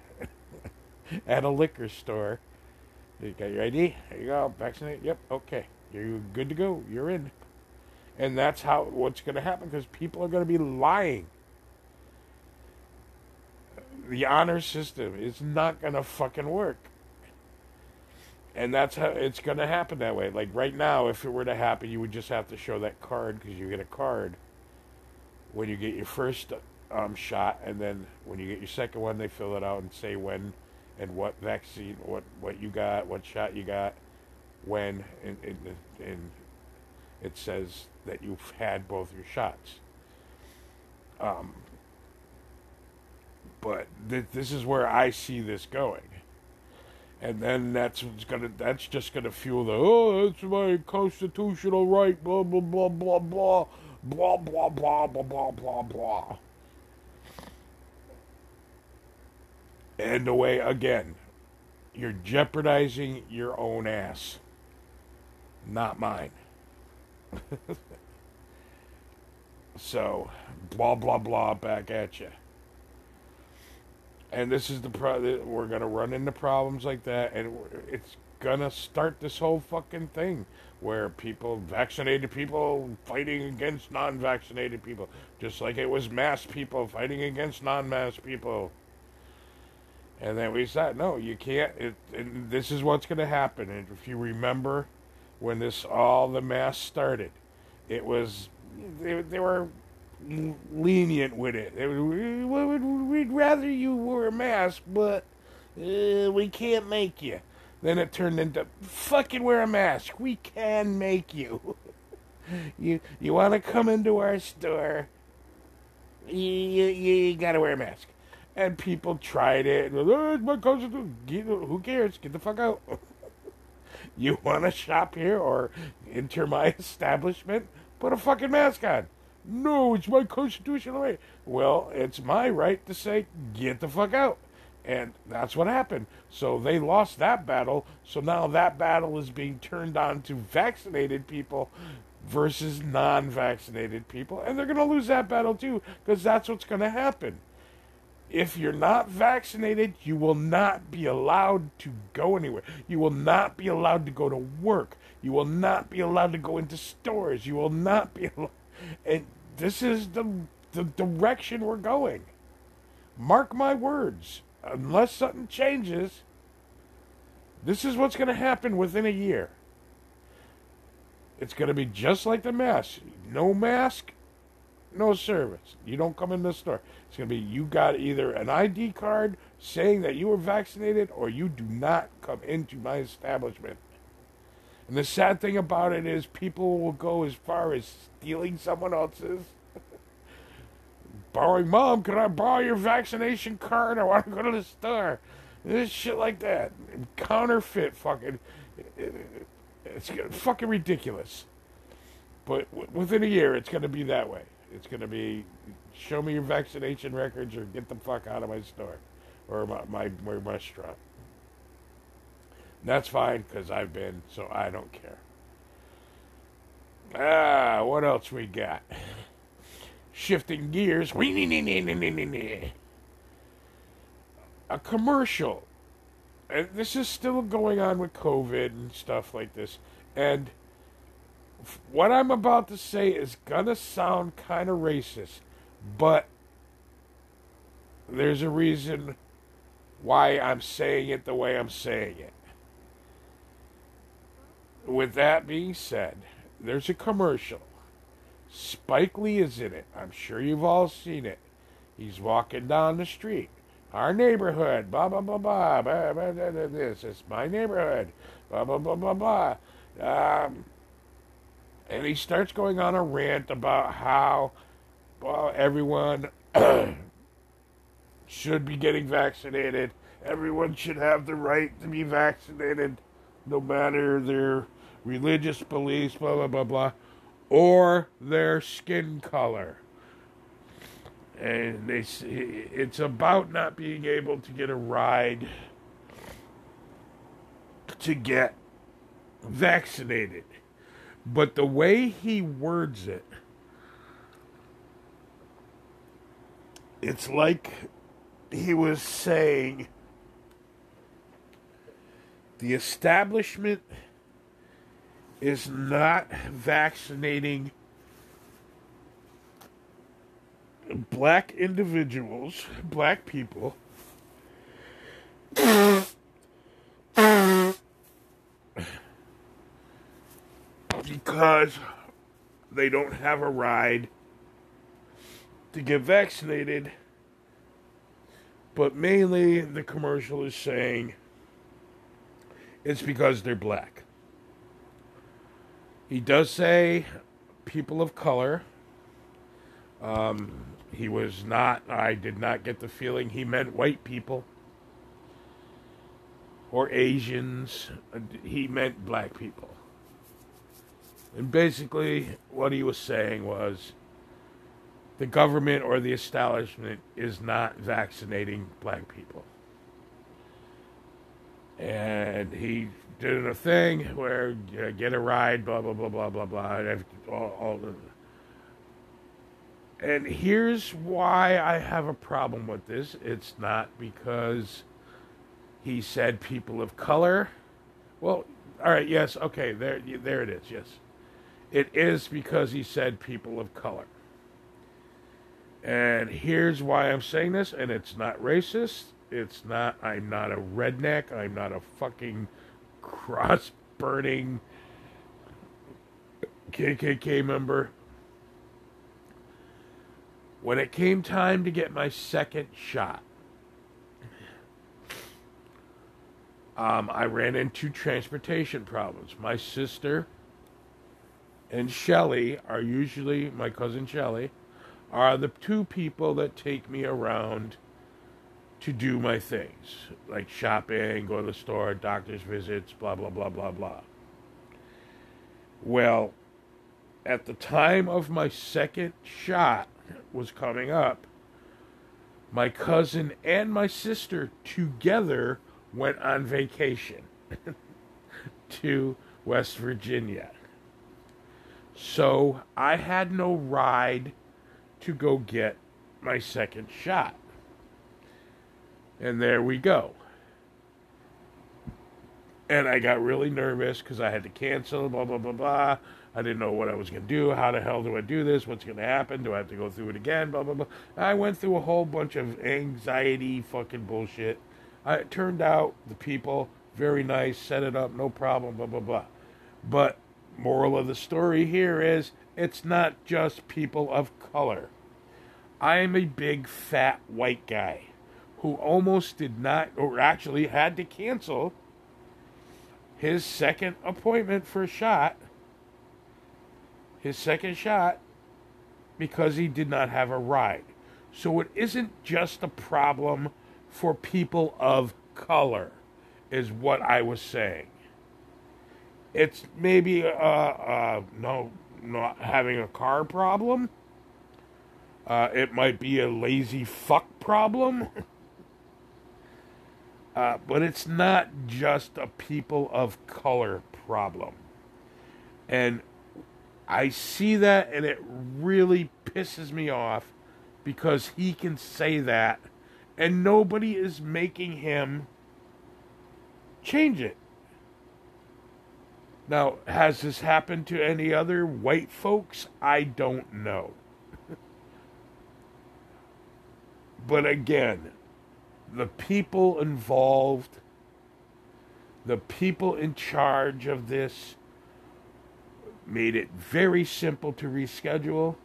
at a liquor store. You got your ID? There you go. Vaccinate. Yep. Okay. You're good to go. You're in. And that's how what's going to happen because people are going to be lying. The honor system is not going to fucking work. And that's how it's going to happen that way. Like right now, if it were to happen, you would just have to show that card because you get a card when you get your first um, shot, and then when you get your second one, they fill it out and say when and what vaccine, what what you got, what shot you got, when, and, and, and it says that you've had both your shots. Um, but th- this is where I see this going, and then that's gonna that's just gonna fuel the oh it's my constitutional right blah blah blah blah blah blah blah blah blah blah blah blah. And away again, you're jeopardizing your own ass, not mine. so, blah blah blah back at you. And this is the pro. We're gonna run into problems like that, and it's gonna start this whole fucking thing where people, vaccinated people, fighting against non-vaccinated people, just like it was masked people fighting against non-masked people. And then we said, no, you can't. It, this is what's going to happen. And if you remember, when this all the masks started, it was they, they were lenient with it. Would, we'd rather you wear a mask, but uh, we can't make you. Then it turned into fucking wear a mask. We can make you. you you want to come into our store? You, you, you got to wear a mask. And people tried it. Oh, my cousin. Who cares? Get the fuck out. you want to shop here or enter my establishment? Put a fucking mask on. No, it's my constitutional right. Well, it's my right to say, get the fuck out. And that's what happened. So they lost that battle. So now that battle is being turned on to vaccinated people versus non vaccinated people. And they're going to lose that battle too, because that's what's going to happen. If you're not vaccinated, you will not be allowed to go anywhere. You will not be allowed to go to work. You will not be allowed to go into stores. You will not be allowed. And this is the, the direction we're going. Mark my words unless something changes, this is what's going to happen within a year. It's going to be just like the mask. No mask, no service. You don't come in the store. It's going to be you got either an ID card saying that you were vaccinated or you do not come into my establishment. And the sad thing about it is people will go as far as stealing someone else's borrowing, Mom, can I borrow your vaccination card? I want to go to the store. This shit like that. Counterfeit fucking. It's fucking ridiculous. But within a year, it's going to be that way. It's going to be show me your vaccination records or get the fuck out of my store or my, my, my restaurant. That's fine because I've been, so I don't care. Ah, what else we got? shifting gears. A commercial. And this is still going on with COVID and stuff like this. And what I'm about to say is going to sound kind of racist, but there's a reason why I'm saying it the way I'm saying it. With that being said, there's a commercial Spike Lee is in it. I'm sure you've all seen it. He's walking down the street. Our neighborhood, blah, blah, blah, blah, blah, blah, blah, blah this is my neighborhood, blah, blah, blah, blah, blah. Um, and he starts going on a rant about how, well, everyone should be getting vaccinated. Everyone should have the right to be vaccinated, no matter their religious beliefs, blah, blah, blah, blah or their skin color. And they it's about not being able to get a ride to get vaccinated. But the way he words it, it's like he was saying the establishment is not vaccinating black individuals, black people, because they don't have a ride to get vaccinated. But mainly the commercial is saying it's because they're black. He does say people of color. Um, he was not, I did not get the feeling he meant white people or Asians. He meant black people. And basically, what he was saying was the government or the establishment is not vaccinating black people. And he did a thing where you get a ride, blah, blah, blah, blah, blah, blah. And, all, all the, and here's why I have a problem with this it's not because he said people of color. Well, all right, yes, okay, there, there it is, yes. It is because he said people of color. And here's why I'm saying this, and it's not racist. It's not, I'm not a redneck. I'm not a fucking cross burning KKK member. When it came time to get my second shot, um, I ran into transportation problems. My sister and Shelly are usually, my cousin Shelly, are the two people that take me around to do my things, like shopping, go to the store, doctor's visits, blah, blah, blah, blah, blah. Well, at the time of my second shot was coming up, my cousin and my sister together went on vacation to West Virginia. So I had no ride to go get my second shot. And there we go. And I got really nervous because I had to cancel, blah, blah, blah, blah. I didn't know what I was going to do. How the hell do I do this? What's going to happen? Do I have to go through it again? Blah, blah, blah. I went through a whole bunch of anxiety fucking bullshit. I, it turned out the people, very nice, set it up, no problem, blah, blah, blah. But moral of the story here is it's not just people of color. I am a big fat white guy who almost did not, or actually had to cancel his second appointment for a shot, his second shot, because he did not have a ride. So it isn't just a problem for people of color, is what I was saying. It's maybe uh, uh, no, not having a car problem. Uh, it might be a lazy fuck problem. Uh, but it's not just a people of color problem. And I see that and it really pisses me off because he can say that and nobody is making him change it. Now, has this happened to any other white folks? I don't know. but again, the people involved, the people in charge of this, made it very simple to reschedule.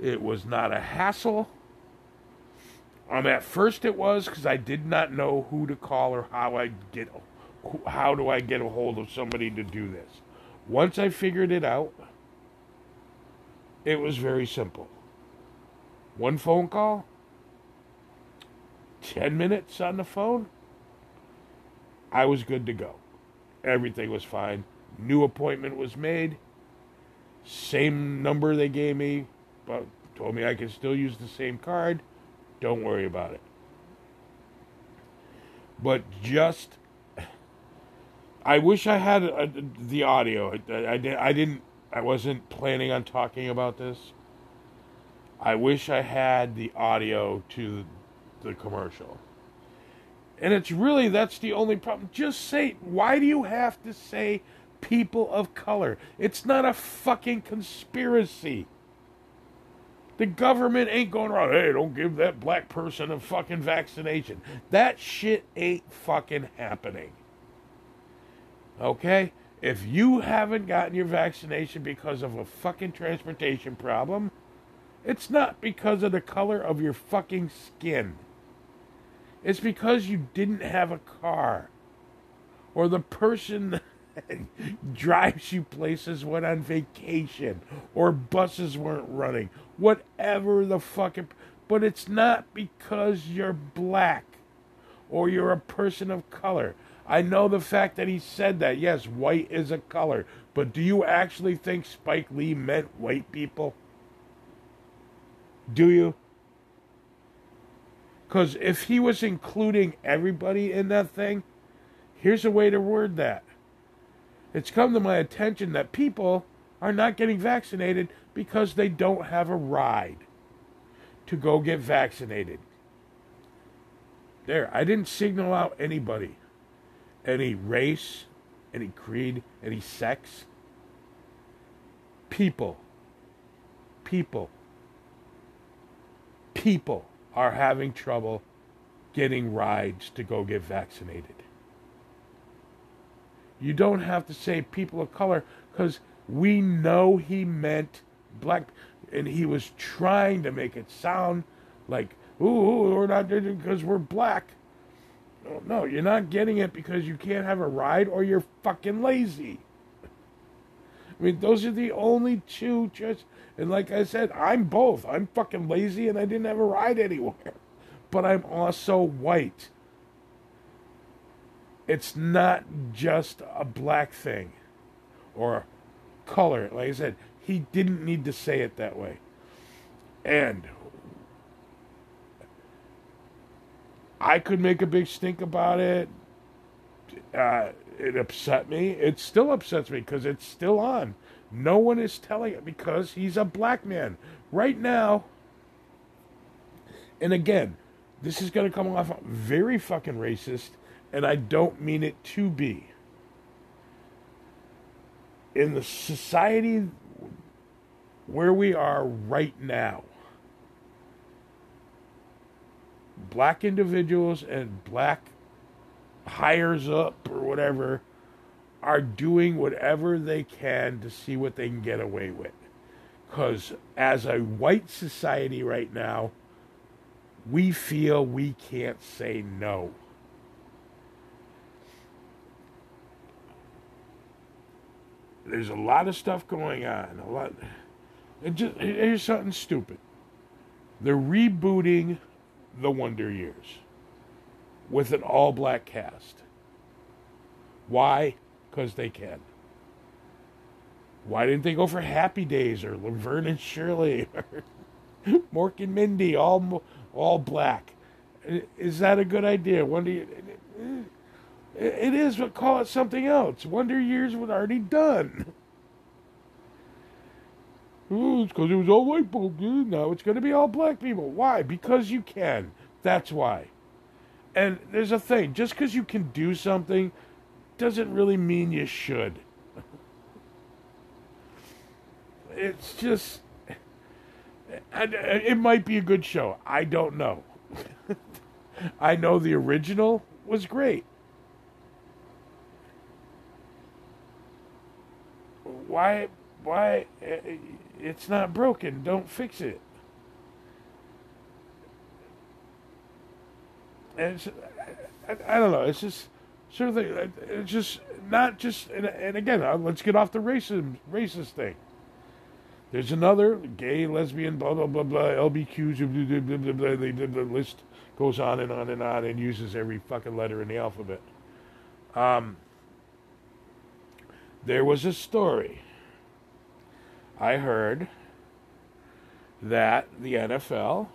It was not a hassle. Um, at first it was because I did not know who to call or how I get, how do I get a hold of somebody to do this. Once I figured it out, it was very simple. One phone call, 10 minutes on the phone, I was good to go. Everything was fine. New appointment was made. Same number they gave me, but told me I could still use the same card. Don't worry about it. But just, I wish I had a, the audio. I, I, I didn't. I wasn't planning on talking about this. I wish I had the audio to the commercial. And it's really that's the only problem. Just say why do you have to say people of color? It's not a fucking conspiracy. The government ain't going around, hey, don't give that black person a fucking vaccination. That shit ain't fucking happening. Okay? If you haven't gotten your vaccination because of a fucking transportation problem, It's not because of the color of your fucking skin. It's because you didn't have a car. Or the person that drives you places went on vacation. Or buses weren't running. Whatever the fucking. But it's not because you're black or you're a person of color. I know the fact that he said that. Yes, white is a color. But do you actually think Spike Lee meant white people? Do you? Because if he was including everybody in that thing, here's a way to word that. It's come to my attention that people are not getting vaccinated because they don't have a ride to go get vaccinated. There, I didn't signal out anybody, any race, any creed, any sex. People, people, people are having trouble getting rides to go get vaccinated. You don't have to say people of color because we know he meant black, and he was trying to make it sound like, ooh, we're not doing it because we're black. No, no, you're not getting it because you can't have a ride or you're fucking lazy. I mean, those are the only two just. And like I said, I'm both. I'm fucking lazy and I didn't have a ride anywhere. But I'm also white. It's not just a black thing or color. Like I said, he didn't need to say it that way. And I could make a big stink about it. Uh, it upset me. It still upsets me because it's still on. No one is telling it because he's a black man. Right now, and again, this is going to come off very fucking racist and I don't mean it to be. In the society where we are right now, black individuals and black hires up or whatever are doing whatever they can to see what they can get away with. Because as a white society right now, we feel we can't say no. There's a lot of stuff going on. A lot. It just here's something stupid. They're rebooting the Wonder Years with an all-black cast. Why? Because they can. Why didn't they go for Happy Days or Laverne and Shirley or Mork and Mindy all all black? Is that a good idea? Wonder it is, but call it something else. Wonder Years was already done. Ooh, it's because it was all white people. Now it's going to be all black people. Why? Because you can. That's why. And there's a thing. Just because you can do something doesn't really mean you should. it's just. Uh, it might be a good show. I don't know. I know the original was great. why why uh, it's not broken don't fix it and I, I, don't know it's just sort of thing. It's just not just and, and again uh, let's get off the racism racist thing. There's another gay lesbian blah blah blah blah lbqs blah, blah, blah, blah, blah, the list goes on and on and on and uses every fucking letter in the alphabet. Um there was a story I heard that the NFL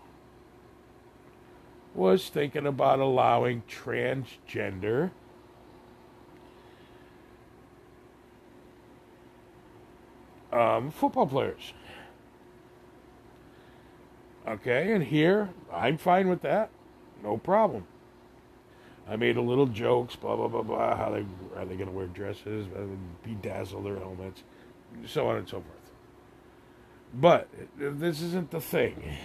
was thinking about allowing transgender um, football players. Okay, and here I'm fine with that, no problem. I made a little jokes, blah blah blah blah. How they are they going to wear dresses, bedazzle their helmets, so on and so forth. But this isn't the thing.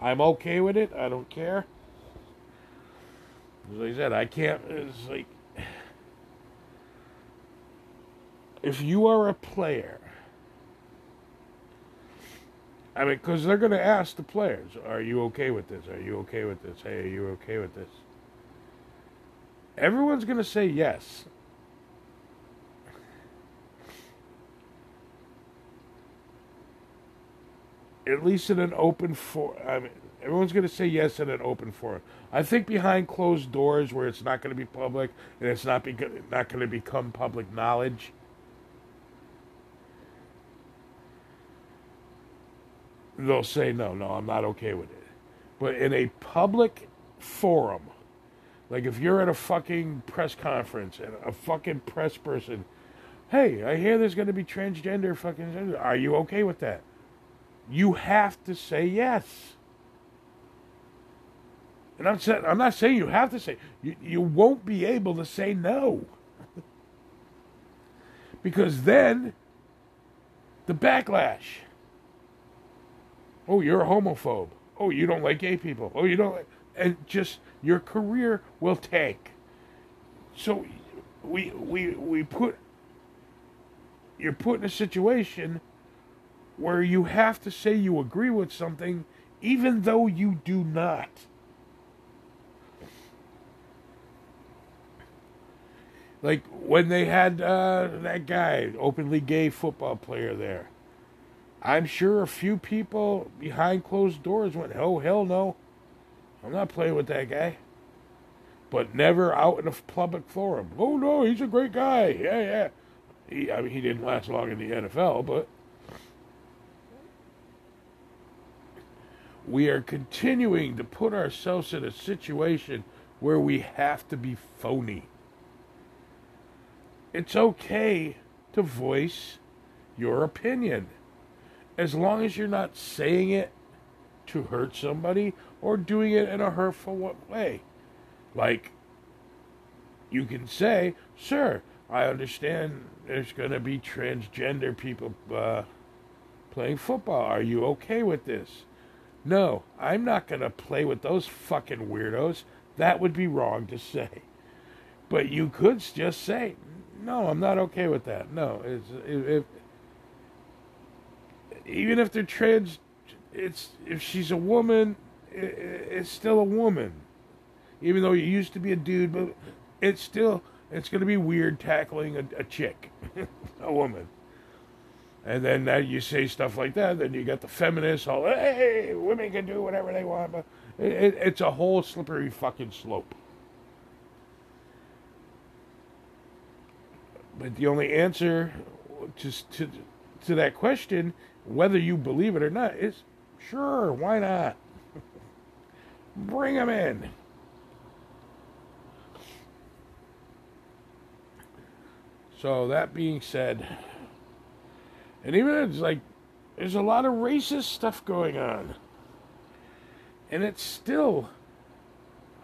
I'm okay with it. I don't care. As I said, I can't. It's like if you are a player I mean, because they're going to ask the players, "Are you okay with this? Are you okay with this? Hey, are you okay with this?" Everyone's going to say yes. At least in an open for, I mean, everyone's going to say yes in an open forum. I think behind closed doors, where it's not going to be public and it's not be, not going to become public knowledge they'll say, no, no, I'm not okay with it. But in a public forum, like if you're at a fucking press conference and a fucking press person, hey, I hear there's going to be transgender fucking, are you okay with that? You have to say yes. And I'm saying, I'm not saying you have to say, you, you won't be able to say no. because then the backlash Oh, you're a homophobe. Oh, you don't like gay people. Oh, you don't like, and just your career will tank. So we we we put you're put in a situation where you have to say you agree with something even though you do not. Like when they had uh, that guy, openly gay football player there I'm sure a few people behind closed doors went, oh, hell no. I'm not playing with that guy. But never out in a public forum. Oh, no, he's a great guy. Yeah, yeah. He, I mean, he didn't last long in the NFL, but we are continuing to put ourselves in a situation where we have to be phony. It's okay to voice your opinion as long as you're not saying it to hurt somebody or doing it in a hurtful way. Like, you can say, Sir, I understand there's going to be transgender people uh, playing football. Are you okay with this? No, I'm not going to play with those fucking weirdos. That would be wrong to say. But you could just say, No, I'm not okay with that. No, if, even if they're trans, it's if she's a woman, it's still a woman. Even though you used to be a dude, but it's still it's going to be weird tackling a, a chick, a woman. And then now you say stuff like that, then you got the feminists all, hey, women can do whatever they want, but it, it, it's a whole slippery fucking slope. But the only answer to, to, to that question whether you believe it or not, is sure, why not? Bring them in. So, that being said, and even it's like, there's a lot of racist stuff going on. And it's still,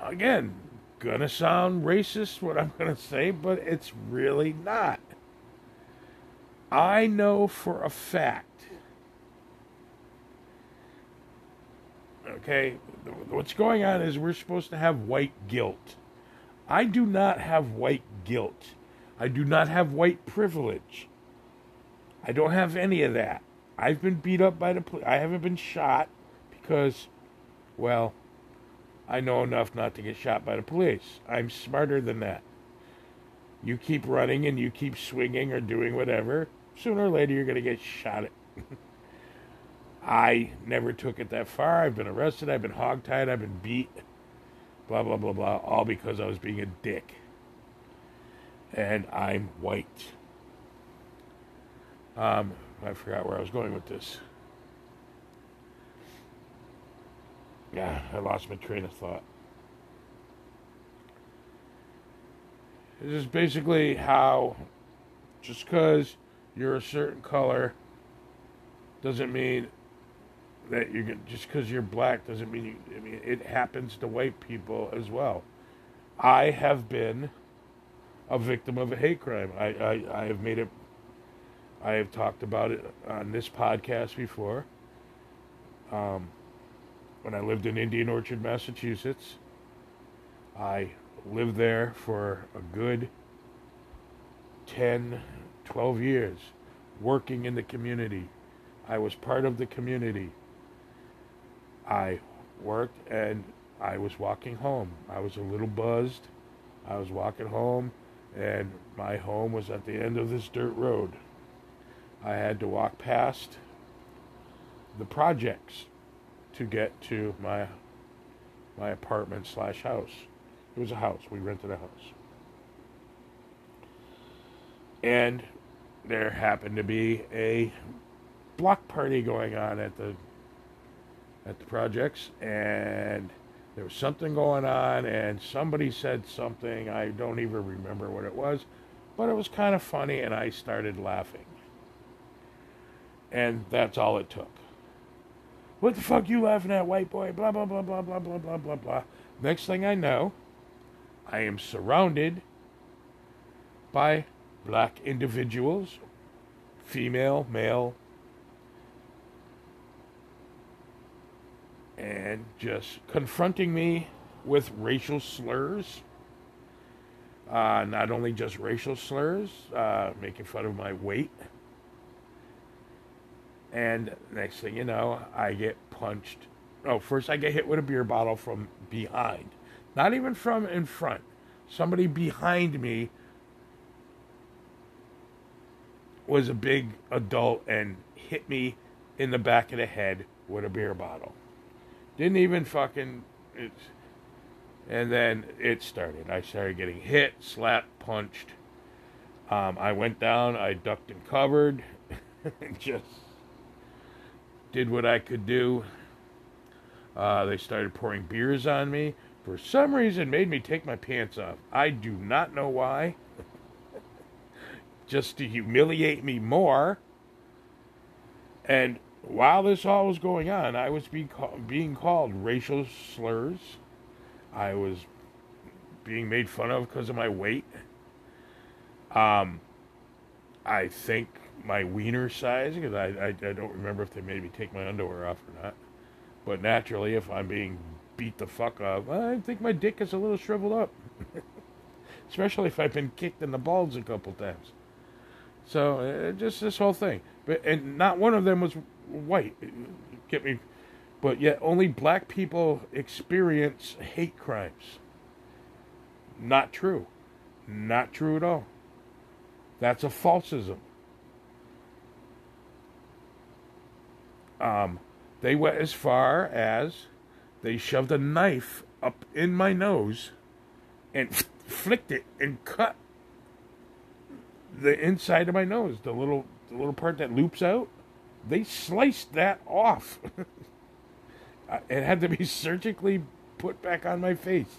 again, gonna sound racist what I'm gonna say, but it's really not. I know for a fact Okay, what's going on is we're supposed to have white guilt. I do not have white guilt. I do not have white privilege. I don't have any of that. I've been beat up by the police. I haven't been shot because, well, I know enough not to get shot by the police. I'm smarter than that. You keep running and you keep swinging or doing whatever, sooner or later you're going to get shot at. I never took it that far. I've been arrested. I've been hogtied. I've been beat. Blah, blah, blah, blah. All because I was being a dick. And I'm white. Um, I forgot where I was going with this. Yeah, I lost my train of thought. This is basically how just because you're a certain color doesn't mean that you can just because you're black doesn't mean you, I mean it happens to white people as well. I have been a victim of a hate crime. I, I, I have made it. I have talked about it on this podcast before. Um, when I lived in Indian Orchard, Massachusetts, I lived there for a good 10, 12 years, working in the community. I was part of the community I worked and I was walking home. I was a little buzzed. I was walking home, and my home was at the end of this dirt road. I had to walk past the projects to get to my my apartment slash house. It was a house. We rented a house. And there happened to be a block party going on at the at the projects and there was something going on and somebody said something I don't even remember what it was but it was kind of funny and I started laughing. And that's all it took. What the fuck you laughing at white boy? Blah blah blah blah blah blah blah blah blah. Next thing I know I am surrounded by black individuals female male and just confronting me with racial slurs. Uh, not only just racial slurs, uh, making fun of my weight. And next thing you know, I get punched. Oh, first I get hit with a beer bottle from behind, not even from in front. Somebody behind me was a big adult and hit me in the back of the head with a beer bottle. Didn't even fucking. It's, and then it started. I started getting hit, slapped, punched. Um, I went down. I ducked and covered. and just did what I could do. Uh, they started pouring beers on me. For some reason, made me take my pants off. I do not know why. just to humiliate me more. And while this all was going on, I was being, call- being called racial slurs. I was being made fun of because of my weight. Um, I think my wiener size, because I, I, I don't remember if they made me take my underwear off or not. But naturally, if I'm being beat the fuck up, I think my dick is a little shriveled up. Especially if I've been kicked in the balls a couple times. So, uh, just this whole thing. But, and not one of them was white. Get me? But yet only black people experience hate crimes. Not true. Not true at all. That's a falsism. Um, they went as far as they shoved a knife up in my nose and flicked it and cut the inside of my nose, the little the little part that loops out they sliced that off. it had to be surgically put back on my face.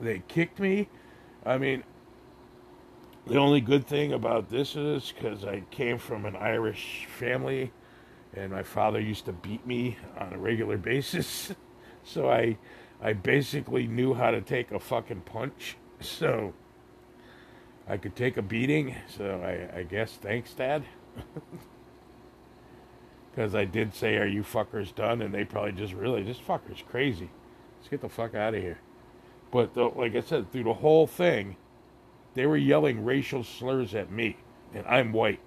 They kicked me. I mean, the only good thing about this is because I came from an Irish family and my father used to beat me on a regular basis. So I I basically knew how to take a fucking punch. So I could take a beating, so I, I guess thanks, Dad. Because I did say, Are you fuckers done? And they probably just really, this fucker's crazy. Let's get the fuck out of here. But the, like I said, through the whole thing, they were yelling racial slurs at me, and I'm white.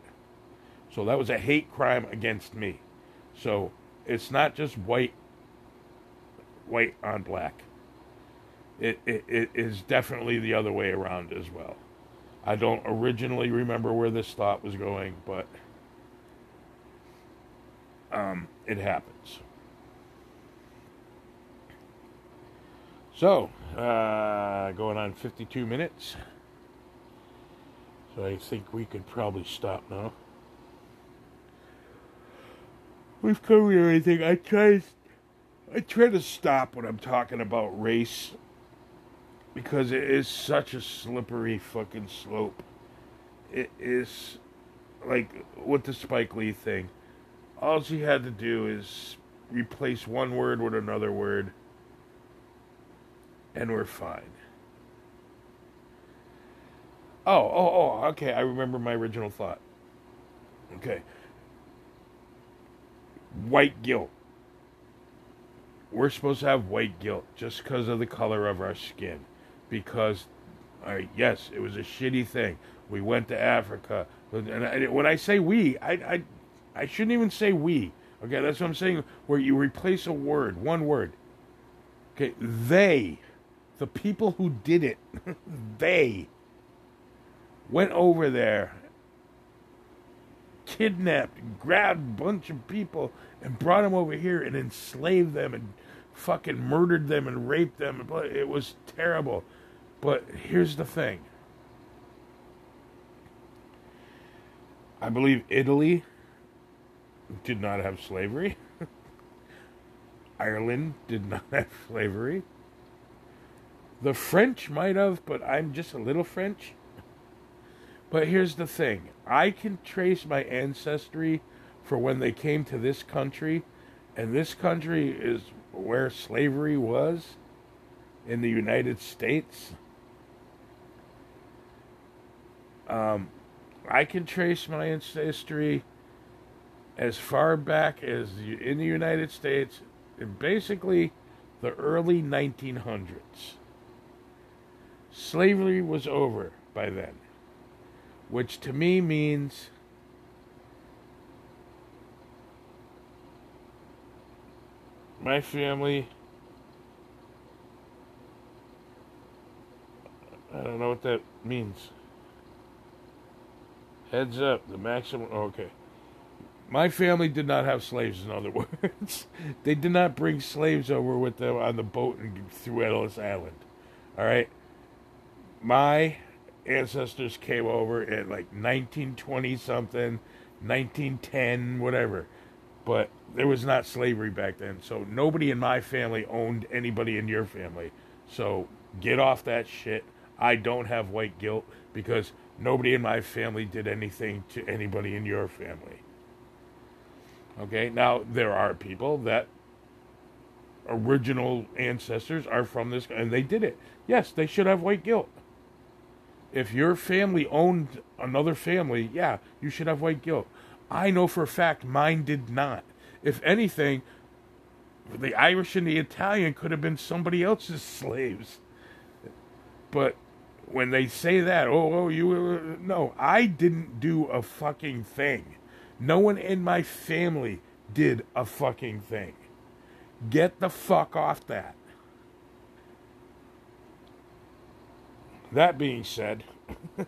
So that was a hate crime against me. So it's not just white, white on black. It, it, it is definitely the other way around as well. I don't originally remember where this thought was going, but um, it happens. So, uh, going on 52 minutes. So I think we could probably stop now. We've covered everything. I try, I try to stop when I'm talking about race because it is such a slippery fucking slope. It is like with the Spike Lee thing. All she had to do is replace one word with another word, and we're fine. Oh, oh, oh, okay, I remember my original thought. Okay. White guilt. We're supposed to have white guilt just because of the color of our skin because, uh, yes, it was a shitty thing. We went to Africa, and I, when I say we, I, I, I shouldn't even say we Okay, that's what I'm saying. Where you replace a word, one word. Okay, they, the people who did it, they went over there, kidnapped, grabbed a bunch of people, and brought them over here and enslaved them and fucking murdered them and raped them. It was terrible. But here's the thing. I believe Italy did not have slavery. Ireland did not have slavery. The French might have, but I'm just a little French. But here's the thing I can trace my ancestry for when they came to this country, and this country is where slavery was in the United States. Um, I can trace my ancestry as far back as in the United States, in basically the early 1900s. Slavery was over by then, which to me means my family. I don't know what that means. Heads up, the maximum. Oh, okay. My family did not have slaves, in other words. they did not bring slaves over with them on the boat and through Ellis Island. All right? My ancestors came over at like 1920 something, 1910, whatever. But there was not slavery back then. So nobody in my family owned anybody in your family. So get off that shit. I don't have white guilt because nobody in my family did anything to anybody in your family. Okay, now there are people that original ancestors are from this, and they did it. Yes, they should have white guilt. If your family owned another family, yeah, you should have white guilt. I know for a fact mine did not. If anything, the Irish and the Italian could have been somebody else's slaves. But when they say that, oh, oh, you, no, I didn't do a fucking thing. No one in my family did a fucking thing. Get the fuck off that. That being said,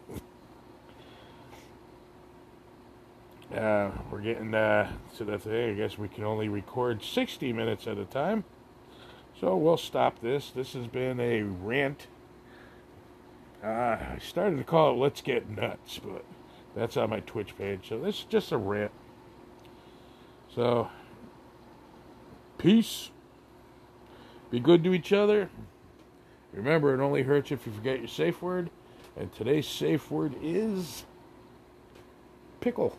uh, we're getting uh, to the thing. I guess we can only record 60 minutes at a time. So we'll stop this. This has been a rant. Uh, I started to call it Let's Get Nuts, but that's on my Twitch page. So this is just a rant. So, peace. Be good to each other. Remember, it only hurts if you forget your safe word. And today's safe word is pickle.